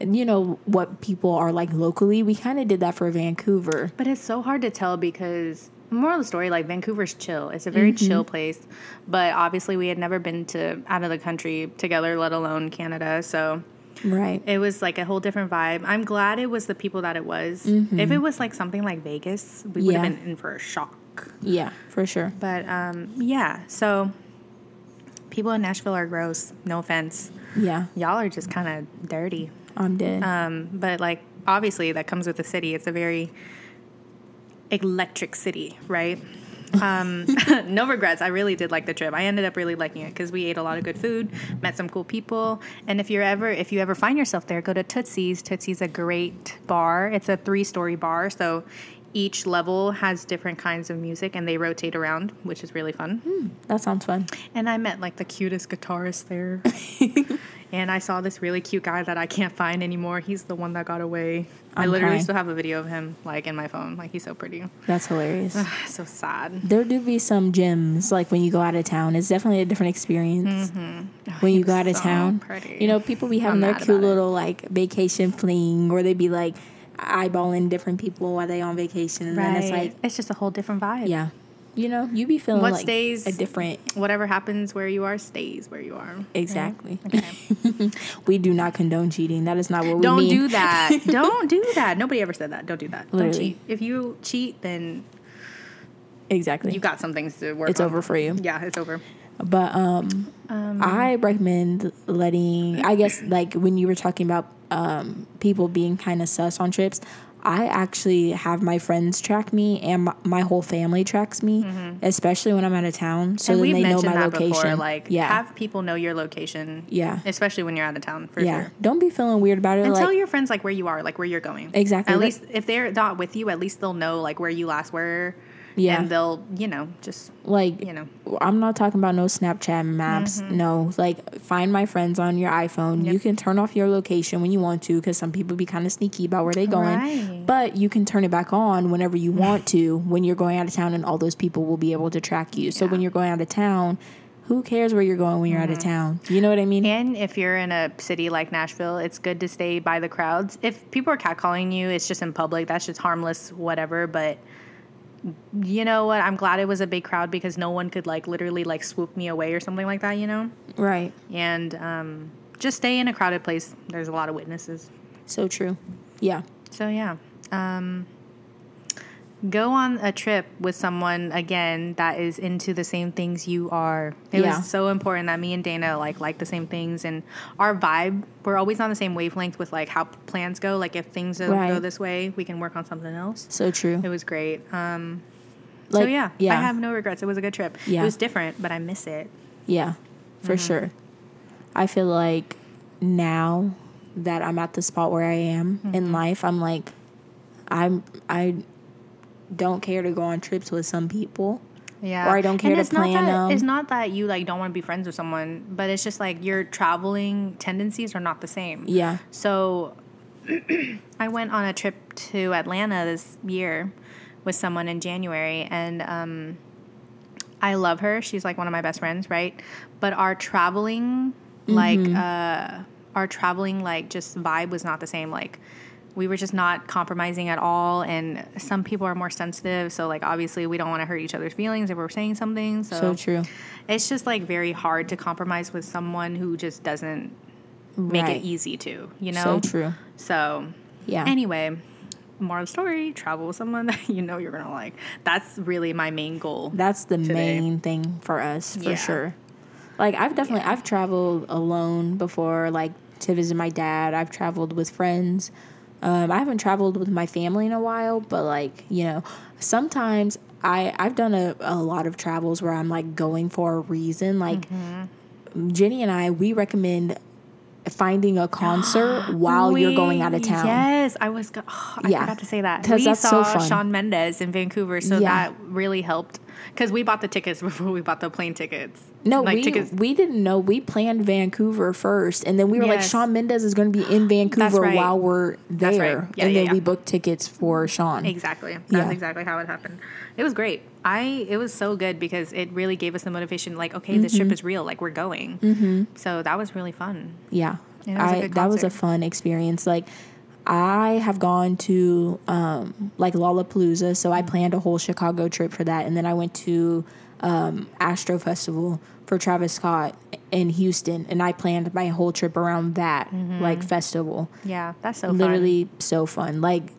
[SPEAKER 1] you know what people are like locally. We kind of did that for Vancouver.
[SPEAKER 2] But it's so hard to tell because moral of the story, like Vancouver's chill. It's a very
[SPEAKER 1] Mm-hmm.
[SPEAKER 2] chill place. But obviously we had never been to out of the country together, let alone Canada. So
[SPEAKER 1] Right.
[SPEAKER 2] it was like a whole different vibe. I'm glad it was the people that it was. If it was like something like Vegas, we would
[SPEAKER 1] Mm-hmm.
[SPEAKER 2] Have been in for a shock.
[SPEAKER 1] Yeah, for sure.
[SPEAKER 2] But um, yeah, so people in Nashville are gross. No offense.
[SPEAKER 1] Yeah,
[SPEAKER 2] Y'all are just kind of dirty.
[SPEAKER 1] I'm dead.
[SPEAKER 2] Um, but like obviously that comes with the city. It's a very electric city, right? *laughs* Um, *laughs* no regrets. I really did like the trip. I ended up really liking it because we ate a lot of good food, met some cool people, and if you're ever if you ever find yourself there, go to Tootsie's. Tootsie's a great bar. It's a three story bar, so each level has different kinds of music and they rotate around, which is really fun.
[SPEAKER 1] Hmm, that sounds fun.
[SPEAKER 2] And I met like the cutest guitarist there. *laughs* and I saw this really cute guy that I can't find anymore. He's the one that got away. i
[SPEAKER 1] I'm
[SPEAKER 2] literally
[SPEAKER 1] crying.
[SPEAKER 2] still have a video of him like in my phone. Like he's so pretty.
[SPEAKER 1] That's hilarious.
[SPEAKER 2] so sad.
[SPEAKER 1] there do be some gyms like when you go out of town. It's definitely a different experience mm-hmm. when you go out of
[SPEAKER 2] so
[SPEAKER 1] town.
[SPEAKER 2] pretty.
[SPEAKER 1] You know, people be having
[SPEAKER 2] I'm
[SPEAKER 1] their cute
[SPEAKER 2] about it.
[SPEAKER 1] little like vacation fling, or they be like eyeballing different people while they on vacation, and then it's like,
[SPEAKER 2] it's just a whole different vibe.
[SPEAKER 1] yeah, you know, you be feeling
[SPEAKER 2] What
[SPEAKER 1] like
[SPEAKER 2] stays-
[SPEAKER 1] a different.
[SPEAKER 2] Whatever happens where you are stays where you are. *laughs*
[SPEAKER 1] Exactly.
[SPEAKER 2] Okay. *laughs*
[SPEAKER 1] We do not condone cheating. That is not what we
[SPEAKER 2] Don't
[SPEAKER 1] mean.
[SPEAKER 2] do that. *laughs* Don't do that. Nobody ever said that. Don't do that. Don't cheat. If you cheat, then
[SPEAKER 1] Exactly.
[SPEAKER 2] you got some things to work
[SPEAKER 1] it's
[SPEAKER 2] on.
[SPEAKER 1] over for you.
[SPEAKER 2] Yeah, it's over.
[SPEAKER 1] But um, I recommend letting. I guess like when you were talking about um people being kind of sus on trips. I actually have my friends track me and my, my whole family tracks me, especially when I'm out of town, so
[SPEAKER 2] Mm-hmm. and
[SPEAKER 1] then they know
[SPEAKER 2] mentioned
[SPEAKER 1] my
[SPEAKER 2] that
[SPEAKER 1] location.
[SPEAKER 2] before. Like,
[SPEAKER 1] yeah,
[SPEAKER 2] have people know your location.
[SPEAKER 1] Yeah.
[SPEAKER 2] especially when you're out of town. For
[SPEAKER 1] yeah.
[SPEAKER 2] sure.
[SPEAKER 1] Don't be feeling weird about it.
[SPEAKER 2] And
[SPEAKER 1] like,
[SPEAKER 2] tell your friends like where you are, like where you're going.
[SPEAKER 1] Exactly.
[SPEAKER 2] At least if they're not with you, at least they'll know like where you last were.
[SPEAKER 1] Yeah.
[SPEAKER 2] And they'll, you know, just
[SPEAKER 1] like
[SPEAKER 2] you know.
[SPEAKER 1] I'm not talking about no Snapchat maps.
[SPEAKER 2] Mm-hmm.
[SPEAKER 1] No, like find my friends on your iPhone. You can turn off your location when you want to because some people be kind of sneaky about where they're going.
[SPEAKER 2] Right.
[SPEAKER 1] But you can turn it back on whenever you want *sighs* to when you're going out of town, and all those people will be able to track you. So when you're going out of town, who cares where you're going when you're
[SPEAKER 2] Mm-hmm.
[SPEAKER 1] out of town? You know what I mean?
[SPEAKER 2] And if you're in a city like Nashville, it's good to stay by the crowds. If people are catcalling you, it's just in public. That's just harmless, whatever. But you know what? I'm glad it was a big crowd because no one could like literally like swoop me away or something like that. You know.
[SPEAKER 1] right.
[SPEAKER 2] And um, just stay in a crowded place. There's a lot of witnesses.
[SPEAKER 1] So true. Yeah.
[SPEAKER 2] So yeah, um, go on a trip with someone again that is into the same things you are. It
[SPEAKER 1] Yeah.
[SPEAKER 2] was so important that me and Dana like like the same things and our vibe. We're always on the same wavelength with like how plans go. Like if things don't
[SPEAKER 1] Right.
[SPEAKER 2] go this way, we can work on something else.
[SPEAKER 1] So true.
[SPEAKER 2] It was great. Um, so yeah,
[SPEAKER 1] yeah.
[SPEAKER 2] I have no regrets. It was a good trip.
[SPEAKER 1] Yeah.
[SPEAKER 2] It was different, but I miss it.
[SPEAKER 1] Yeah, for
[SPEAKER 2] Mm-hmm.
[SPEAKER 1] sure. I feel like now that I'm at the spot where I am
[SPEAKER 2] Mm-hmm.
[SPEAKER 1] in life, I'm like, I'm I don't care to go on trips with some people.
[SPEAKER 2] Yeah.
[SPEAKER 1] Or I don't care to
[SPEAKER 2] it's not
[SPEAKER 1] plan
[SPEAKER 2] that,
[SPEAKER 1] them.
[SPEAKER 2] It's not that you like don't want to be friends with someone, but it's just like your traveling tendencies are not the same.
[SPEAKER 1] Yeah,
[SPEAKER 2] So *clears throat* I went on a trip to Atlanta this year with someone in January and um I love her. She's like one of my best friends, right? But our traveling like uh our traveling like just vibe was not the same like we were just not compromising at all and some people are more sensitive so like obviously we don't want to hurt each other's feelings if we're saying something so,
[SPEAKER 1] so true.
[SPEAKER 2] it's just like very hard to compromise with someone who just doesn't make it easy to you know
[SPEAKER 1] So true.
[SPEAKER 2] so
[SPEAKER 1] Yeah.
[SPEAKER 2] anyway moral of the story travel with someone that *laughs* you know you're gonna like that's really my main goal
[SPEAKER 1] That's the
[SPEAKER 2] today.
[SPEAKER 1] main thing for us for
[SPEAKER 2] Yeah.
[SPEAKER 1] sure. Like I've definitely I've traveled alone before, like to visit my dad. I've traveled with friends, Um, I haven't traveled with my family in a while, but like you know, sometimes I I've done a, a lot of travels where I'm like going for a reason. Like
[SPEAKER 2] Mm-hmm.
[SPEAKER 1] Jenny and I, we recommend finding a concert *gasps* while you're going out of town.
[SPEAKER 2] Yes, I was. Go- oh, I
[SPEAKER 1] Yeah.
[SPEAKER 2] forgot to say that. We
[SPEAKER 1] that's so
[SPEAKER 2] saw
[SPEAKER 1] fun.
[SPEAKER 2] Shawn Mendes in Vancouver, so
[SPEAKER 1] Yeah.
[SPEAKER 2] that really helped because we bought the tickets *laughs* before we bought the plane tickets.
[SPEAKER 1] No,
[SPEAKER 2] like
[SPEAKER 1] we
[SPEAKER 2] tickets.
[SPEAKER 1] we didn't know. We planned Vancouver first, and then we were like, Shawn Mendes is going to be in Vancouver
[SPEAKER 2] right.
[SPEAKER 1] while we're there,
[SPEAKER 2] right. Yeah,
[SPEAKER 1] and
[SPEAKER 2] yeah,
[SPEAKER 1] then
[SPEAKER 2] yeah.
[SPEAKER 1] we booked tickets for Shawn.
[SPEAKER 2] Exactly. That's
[SPEAKER 1] Yeah.
[SPEAKER 2] exactly how it happened. It was great. I it was so good because it really gave us the motivation. Like, okay, this
[SPEAKER 1] Mm-hmm.
[SPEAKER 2] trip is real. Like, we're going. Mm-hmm. So that was really fun.
[SPEAKER 1] Yeah,
[SPEAKER 2] was a
[SPEAKER 1] I
[SPEAKER 2] good
[SPEAKER 1] that was a fun experience. Like, I have gone to um, like Lollapalooza, so. I planned a whole Chicago trip for that, and then I went to um, Astro Festival for Travis Scott in Houston, and I planned my whole trip around that like festival.
[SPEAKER 2] Yeah, that's so fun.
[SPEAKER 1] literally so fun. Like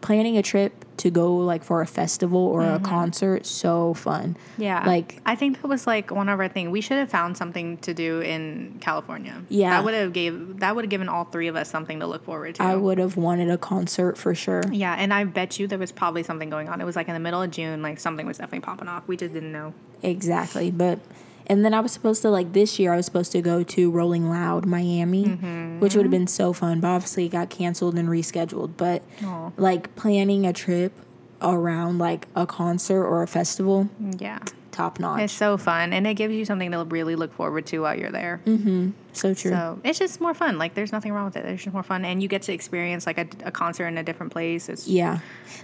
[SPEAKER 1] planning a trip to go like for a festival or a concert, so fun.
[SPEAKER 2] Mm-hmm. Yeah.
[SPEAKER 1] Like
[SPEAKER 2] I think that was like one of our things. We should have found something to do in California.
[SPEAKER 1] Yeah.
[SPEAKER 2] That would have gave that would have given all three of us something to look forward to.
[SPEAKER 1] I would have wanted a concert for sure.
[SPEAKER 2] yeah, and I bet you there was probably something going on. It was like in the middle of June, like something was definitely popping off. We just didn't know.
[SPEAKER 1] Exactly. But and then I was supposed to like this year I was supposed to go to Rolling Loud Miami,
[SPEAKER 2] Mm-hmm.
[SPEAKER 1] which would have been so fun, but obviously it got canceled and rescheduled. But
[SPEAKER 2] Aw.
[SPEAKER 1] like planning a trip around like a concert or a festival,
[SPEAKER 2] Yeah.
[SPEAKER 1] top notch.
[SPEAKER 2] It's so fun and it gives you something to really look forward to while you're there.
[SPEAKER 1] So true.
[SPEAKER 2] So it's just more fun. Like there's nothing wrong with it. It's just more fun, and you get to experience like a, a concert in a different place. It's
[SPEAKER 1] Yeah.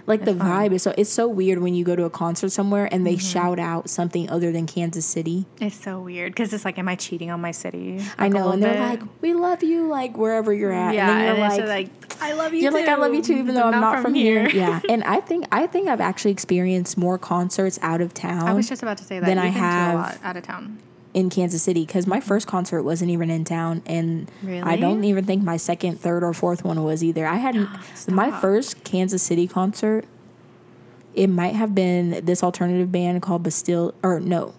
[SPEAKER 1] Like the vibe is so it's so weird when you go to a concert somewhere and they
[SPEAKER 2] Mm-hmm.
[SPEAKER 1] shout out something other than Kansas City.
[SPEAKER 2] it's so weird because it's like, am I cheating on my city?
[SPEAKER 1] I
[SPEAKER 2] Like, a
[SPEAKER 1] know, and they're
[SPEAKER 2] bit.
[SPEAKER 1] like, "We love you," like wherever you're at.
[SPEAKER 2] yeah,
[SPEAKER 1] and then you're
[SPEAKER 2] and it's
[SPEAKER 1] like,
[SPEAKER 2] like, I love you.
[SPEAKER 1] you're
[SPEAKER 2] too,
[SPEAKER 1] like, "I love you too," even though
[SPEAKER 2] but
[SPEAKER 1] I'm not, from, here. Yeah, *laughs* and I think I think I've actually experienced more concerts out of town
[SPEAKER 2] I was just about to say that.
[SPEAKER 1] Then
[SPEAKER 2] You've
[SPEAKER 1] I
[SPEAKER 2] been to a
[SPEAKER 1] have-
[SPEAKER 2] lot out of town.
[SPEAKER 1] In Kansas City because my first concert wasn't even in town, and I don't even think my second, third, or fourth one was either. I had *gasps* my first Kansas City concert. It might have been this alternative band called Bastille, or no,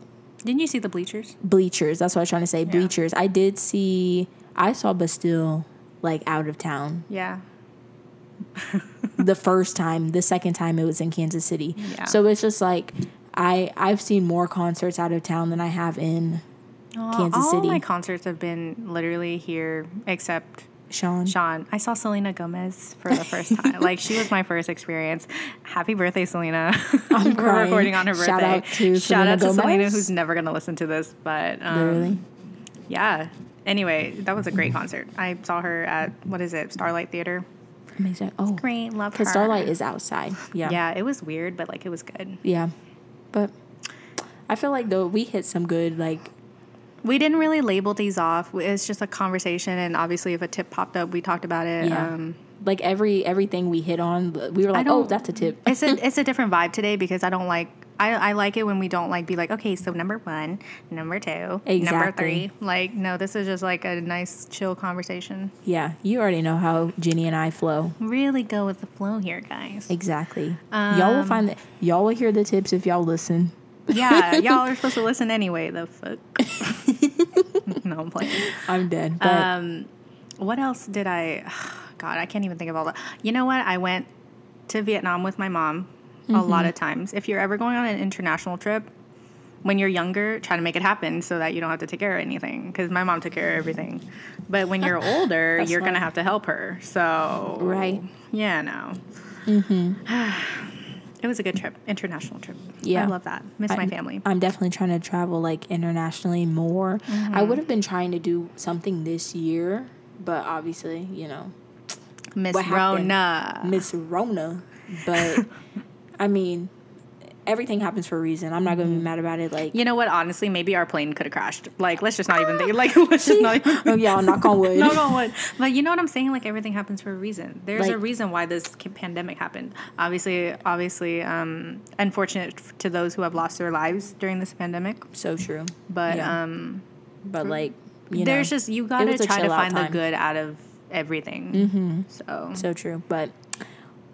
[SPEAKER 2] Didn't you see the bleachers?
[SPEAKER 1] Bleachers. That's what I was trying to say. Bleachers. I did see. I saw Bastille like out of town
[SPEAKER 2] Yeah. *laughs*
[SPEAKER 1] the first time. The second time it was in Kansas City.
[SPEAKER 2] Yeah.
[SPEAKER 1] So it's just like I I've seen more concerts out of town than I have in Kansas
[SPEAKER 2] all
[SPEAKER 1] City.
[SPEAKER 2] All my concerts have been literally here, except
[SPEAKER 1] Shawn.
[SPEAKER 2] Shawn. I saw Selena Gomez for the first time. *laughs* like she was my first experience. Happy birthday, Selena!
[SPEAKER 1] I'm *laughs*
[SPEAKER 2] We're recording on her birthday.
[SPEAKER 1] Shout out to
[SPEAKER 2] Shout
[SPEAKER 1] Selena
[SPEAKER 2] out to Selena, who's never gonna listen to this, but um,
[SPEAKER 1] Literally.
[SPEAKER 2] yeah. Anyway, that was a great concert. I saw her at what is it, Starlight Theater.
[SPEAKER 1] Amazing. Oh,
[SPEAKER 2] Great, love her.
[SPEAKER 1] because Starlight is outside. Yeah.
[SPEAKER 2] Yeah, it was weird, but like it was good.
[SPEAKER 1] Yeah. But I feel like though we hit some good like
[SPEAKER 2] We didn't really label these off. It's just a conversation, and obviously, if a tip popped up, we talked about it.
[SPEAKER 1] Yeah.
[SPEAKER 2] Um,
[SPEAKER 1] like every everything we hit on. We were like, oh, that's a tip.
[SPEAKER 2] it's a it's a different vibe today because I don't like. I, I like it when we don't like be like okay so number one number two number three like no this is just like a nice chill conversation
[SPEAKER 1] Yeah, you already know how Jenny and I flow.
[SPEAKER 2] really go with the flow here guys
[SPEAKER 1] Exactly. y'all will find that y'all will hear the tips if y'all listen.
[SPEAKER 2] yeah *laughs* y'all are supposed to listen anyway the fuck *laughs* no I'm playing
[SPEAKER 1] I'm dead. But
[SPEAKER 2] Um, what else did I? *sighs* God, I can't even think of all that. You know what? I went to Vietnam with my mom a lot of times. If you're ever going on an international trip, when you're younger, try to make it happen so that you don't have to take care of anything. Because my mom took care of everything. But when you're *laughs* older, you're gonna have to help her. So
[SPEAKER 1] Right.
[SPEAKER 2] yeah, no. *sighs* it was a good trip, international trip.
[SPEAKER 1] Yeah.
[SPEAKER 2] I love that. Miss my
[SPEAKER 1] I'm-
[SPEAKER 2] family.
[SPEAKER 1] I'm definitely trying to travel like internationally more.
[SPEAKER 2] Mm-hmm.
[SPEAKER 1] I would have been trying to do something this year, but obviously, you know,
[SPEAKER 2] Miss? Rona.
[SPEAKER 1] Miss Rona. But *laughs* I mean, everything happens for a reason. I'm not going to be mad about it. Like,
[SPEAKER 2] You know what? Honestly, maybe our plane could have crashed. Like, let's just not even think. Like, *laughs* let's just not even.
[SPEAKER 1] oh yeah, knock on wood. *laughs*
[SPEAKER 2] Knock on wood. But you know what I'm saying? Like everything happens for a reason. There's a reason why this pandemic happened. Obviously, obviously, um, unfortunate to those who have lost their lives during this pandemic.
[SPEAKER 1] So true.
[SPEAKER 2] But
[SPEAKER 1] Yeah.
[SPEAKER 2] um,
[SPEAKER 1] But like, you
[SPEAKER 2] there's
[SPEAKER 1] know,
[SPEAKER 2] just you gotta try to find the good out of everything. Mm-hmm. So
[SPEAKER 1] So true. But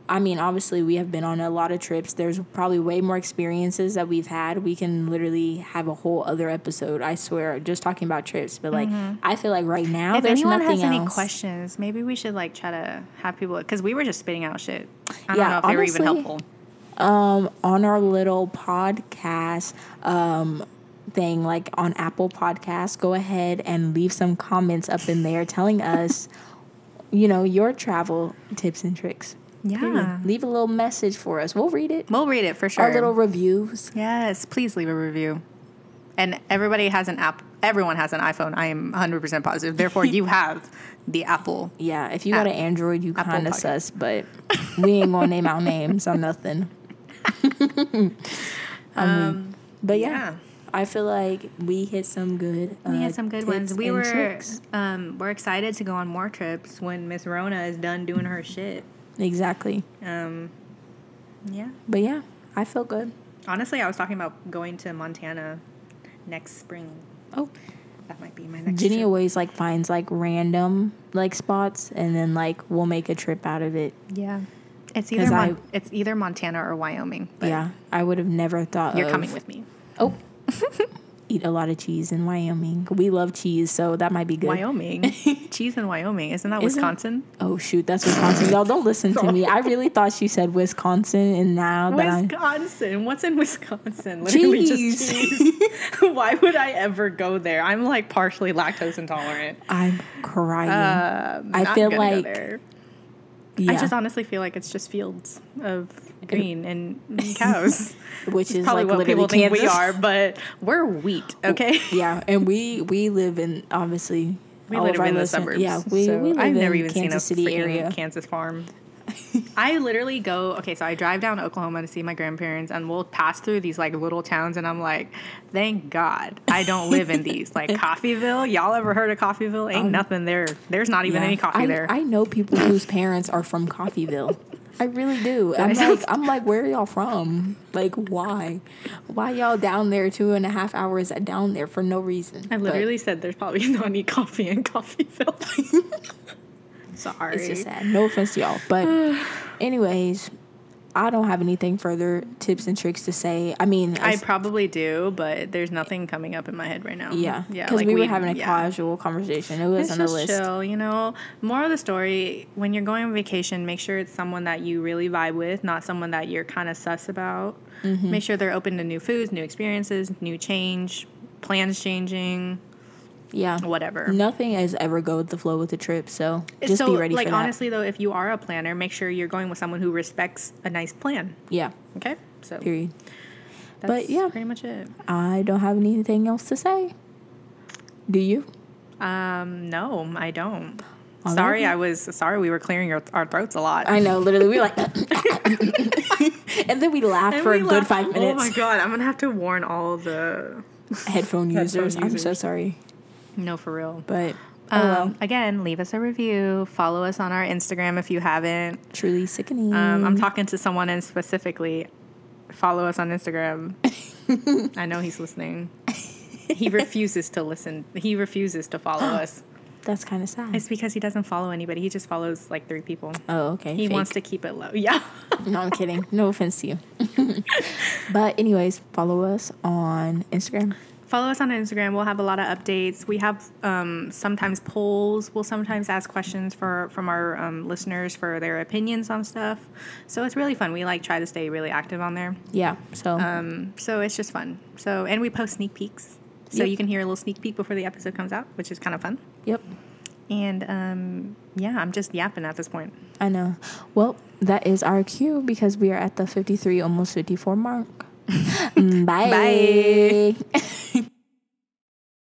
[SPEAKER 1] I mean, obviously, we have been on a lot of trips. There's probably way more experiences that we've had. We can literally have a whole other episode. I swear, just talking about trips. But like, I feel like right now
[SPEAKER 2] Mm-hmm. if
[SPEAKER 1] there's
[SPEAKER 2] anyone
[SPEAKER 1] nothing
[SPEAKER 2] has any questions, maybe we should like try to have people because we were just spitting out shit. I don't
[SPEAKER 1] Yeah,
[SPEAKER 2] know if they were even
[SPEAKER 1] honestly,
[SPEAKER 2] helpful.
[SPEAKER 1] um, on our little podcast um, thing, like on Apple Podcasts, go ahead and leave some comments up in there telling us, you know, your travel tips and tricks.
[SPEAKER 2] Yeah.
[SPEAKER 1] Period. Leave a little message for us. We'll read it.
[SPEAKER 2] We'll read it for sure.
[SPEAKER 1] Our little reviews.
[SPEAKER 2] yes, please leave a review. And everybody has an app. Everyone has an iPhone. I am 100% positive. Therefore, *laughs* you have the Apple.
[SPEAKER 1] Yeah, if you got an Android, you kind of sus, but *laughs* we ain't gonna name our names on nothing. *laughs* um, but yeah,
[SPEAKER 2] yeah.
[SPEAKER 1] I feel like we hit some good. Uh,
[SPEAKER 2] We had some good ones. We were um, we're excited to go on more trips when Miss Rona is done doing her shit.
[SPEAKER 1] Exactly.
[SPEAKER 2] Um, yeah.
[SPEAKER 1] But yeah, I feel good.
[SPEAKER 2] Honestly, I was talking about going to Montana next spring.
[SPEAKER 1] Oh,
[SPEAKER 2] That might be my next.
[SPEAKER 1] Jenny
[SPEAKER 2] trip.
[SPEAKER 1] always like finds like random like spots, and then like we'll make a trip out of it.
[SPEAKER 2] Yeah. It's either
[SPEAKER 1] I-
[SPEAKER 2] it's either Montana or Wyoming. But
[SPEAKER 1] yeah, I would have never thought
[SPEAKER 2] You're
[SPEAKER 1] of-
[SPEAKER 2] coming with me.
[SPEAKER 1] Oh, *laughs* eat a lot of cheese in Wyoming. We love cheese, so that might be good.
[SPEAKER 2] Wyoming. *laughs* Cheese in Wyoming. Isn't that
[SPEAKER 1] Isn't-
[SPEAKER 2] Wisconsin?
[SPEAKER 1] Oh shoot, that's Wisconsin. Y'all don't listen to me. I really thought she said Wisconsin, and now that I'm
[SPEAKER 2] Wisconsin. What's in Wisconsin? Literally
[SPEAKER 1] Cheese.
[SPEAKER 2] just cheese. *laughs* Why would I ever go there? I'm like partially lactose intolerant.
[SPEAKER 1] I'm crying.
[SPEAKER 2] Um,
[SPEAKER 1] I feel like- yeah,
[SPEAKER 2] I just honestly feel like it's just fields of green *laughs* and cows.
[SPEAKER 1] which is
[SPEAKER 2] Probably
[SPEAKER 1] like
[SPEAKER 2] what people think we are, but we're wheat. Okay.
[SPEAKER 1] Yeah, and we we live in obviously.
[SPEAKER 2] We
[SPEAKER 1] all
[SPEAKER 2] live in the suburbs.
[SPEAKER 1] Yeah, we,
[SPEAKER 2] so
[SPEAKER 1] we live
[SPEAKER 2] I've
[SPEAKER 1] in
[SPEAKER 2] never even
[SPEAKER 1] Kansas
[SPEAKER 2] seen a
[SPEAKER 1] City area.
[SPEAKER 2] Kansas farm. *laughs* I literally go okay, so I drive down to Oklahoma to see my grandparents, and we'll pass through these like little towns, and I'm like, thank God I don't live in these. Like *laughs* Coffeyville, y'all ever heard of Coffeyville? Ain't nothing there. There's not even
[SPEAKER 1] Um, Yeah.
[SPEAKER 2] any coffee
[SPEAKER 1] I,
[SPEAKER 2] there.
[SPEAKER 1] I know people whose parents are from Coffeyville. I really do. I'm like, I'm like, where are y'all from? Like, why? Why y'all down there two and a half hours down there for no reason?
[SPEAKER 2] I
[SPEAKER 1] But
[SPEAKER 2] literally said there's probably *laughs* no any coffee in Coffeyville. Sorry. *laughs*
[SPEAKER 1] it's just sad. No offense to y'all, but *sighs* anyways, I don't have anything further tips and tricks to say. I mean,
[SPEAKER 2] I probably do, but there's nothing coming up in my head right now.
[SPEAKER 1] yeah,
[SPEAKER 2] yeah,
[SPEAKER 1] because
[SPEAKER 2] like
[SPEAKER 1] we were having a
[SPEAKER 2] yeah.
[SPEAKER 1] casual conversation. It wasn't a
[SPEAKER 2] just
[SPEAKER 1] list.
[SPEAKER 2] chill, you know. More of the story: when you're going on vacation, make sure it's someone that you really vibe with, not someone that you're kind of sus about.
[SPEAKER 1] Mm-hmm.
[SPEAKER 2] Make sure they're open to new foods, new experiences, new change, plans changing,
[SPEAKER 1] Yeah,
[SPEAKER 2] whatever.
[SPEAKER 1] nothing is ever go with the flow with the trip. So just
[SPEAKER 2] so,
[SPEAKER 1] be ready
[SPEAKER 2] like
[SPEAKER 1] for that.
[SPEAKER 2] Like, honestly, though, if you are a planner, make sure you're going with someone who respects a nice plan.
[SPEAKER 1] yeah,
[SPEAKER 2] Okay, so
[SPEAKER 1] period.
[SPEAKER 2] that's
[SPEAKER 1] But, yeah.
[SPEAKER 2] pretty much it.
[SPEAKER 1] I don't have anything else to say. Do you?
[SPEAKER 2] Um, no, I don't.
[SPEAKER 1] Alrighty.
[SPEAKER 2] Sorry, I was sorry. We were clearing our, our throats a lot.
[SPEAKER 1] I know, literally, we were like, *laughs* and then we laughed
[SPEAKER 2] And
[SPEAKER 1] for a
[SPEAKER 2] we
[SPEAKER 1] good five minutes.
[SPEAKER 2] Oh my god, I'm gonna have to warn all the
[SPEAKER 1] Headphone users, I'm so sorry,
[SPEAKER 2] no for real.
[SPEAKER 1] but oh
[SPEAKER 2] Um,
[SPEAKER 1] well,
[SPEAKER 2] Again, leave us a review. Follow us on our Instagram if you haven't.
[SPEAKER 1] truly sickening.
[SPEAKER 2] Um, I'm talking to someone and specifically follow us on Instagram. *laughs* I know he's listening. He refuses to listen. He refuses to follow *gasps* us.
[SPEAKER 1] That's kind of sad.
[SPEAKER 2] It's because he doesn't follow anybody. He just follows like three people.
[SPEAKER 1] Oh, okay.
[SPEAKER 2] He
[SPEAKER 1] fake.
[SPEAKER 2] wants to keep it low. *laughs* Yeah.
[SPEAKER 1] No, I'm kidding. No offense to you. *laughs* but anyways, follow us on Instagram.
[SPEAKER 2] Follow us on Instagram. We'll have a lot of updates. We have um, sometimes polls. We'll sometimes ask questions for from our um, listeners for their opinions on stuff. So it's really fun. We like try to stay really active on there.
[SPEAKER 1] Yeah. So
[SPEAKER 2] Um, so it's just fun. So and we post sneak peeks, so
[SPEAKER 1] Yep.
[SPEAKER 2] you can hear a little sneak peek before the episode comes out, which is kind of fun.
[SPEAKER 1] yep.
[SPEAKER 2] And um, yeah, I'm just yapping at this point.
[SPEAKER 1] I know. Well, that is our cue because we are at the 53, almost 54 mark. *laughs* Bye.
[SPEAKER 2] Bye. *laughs*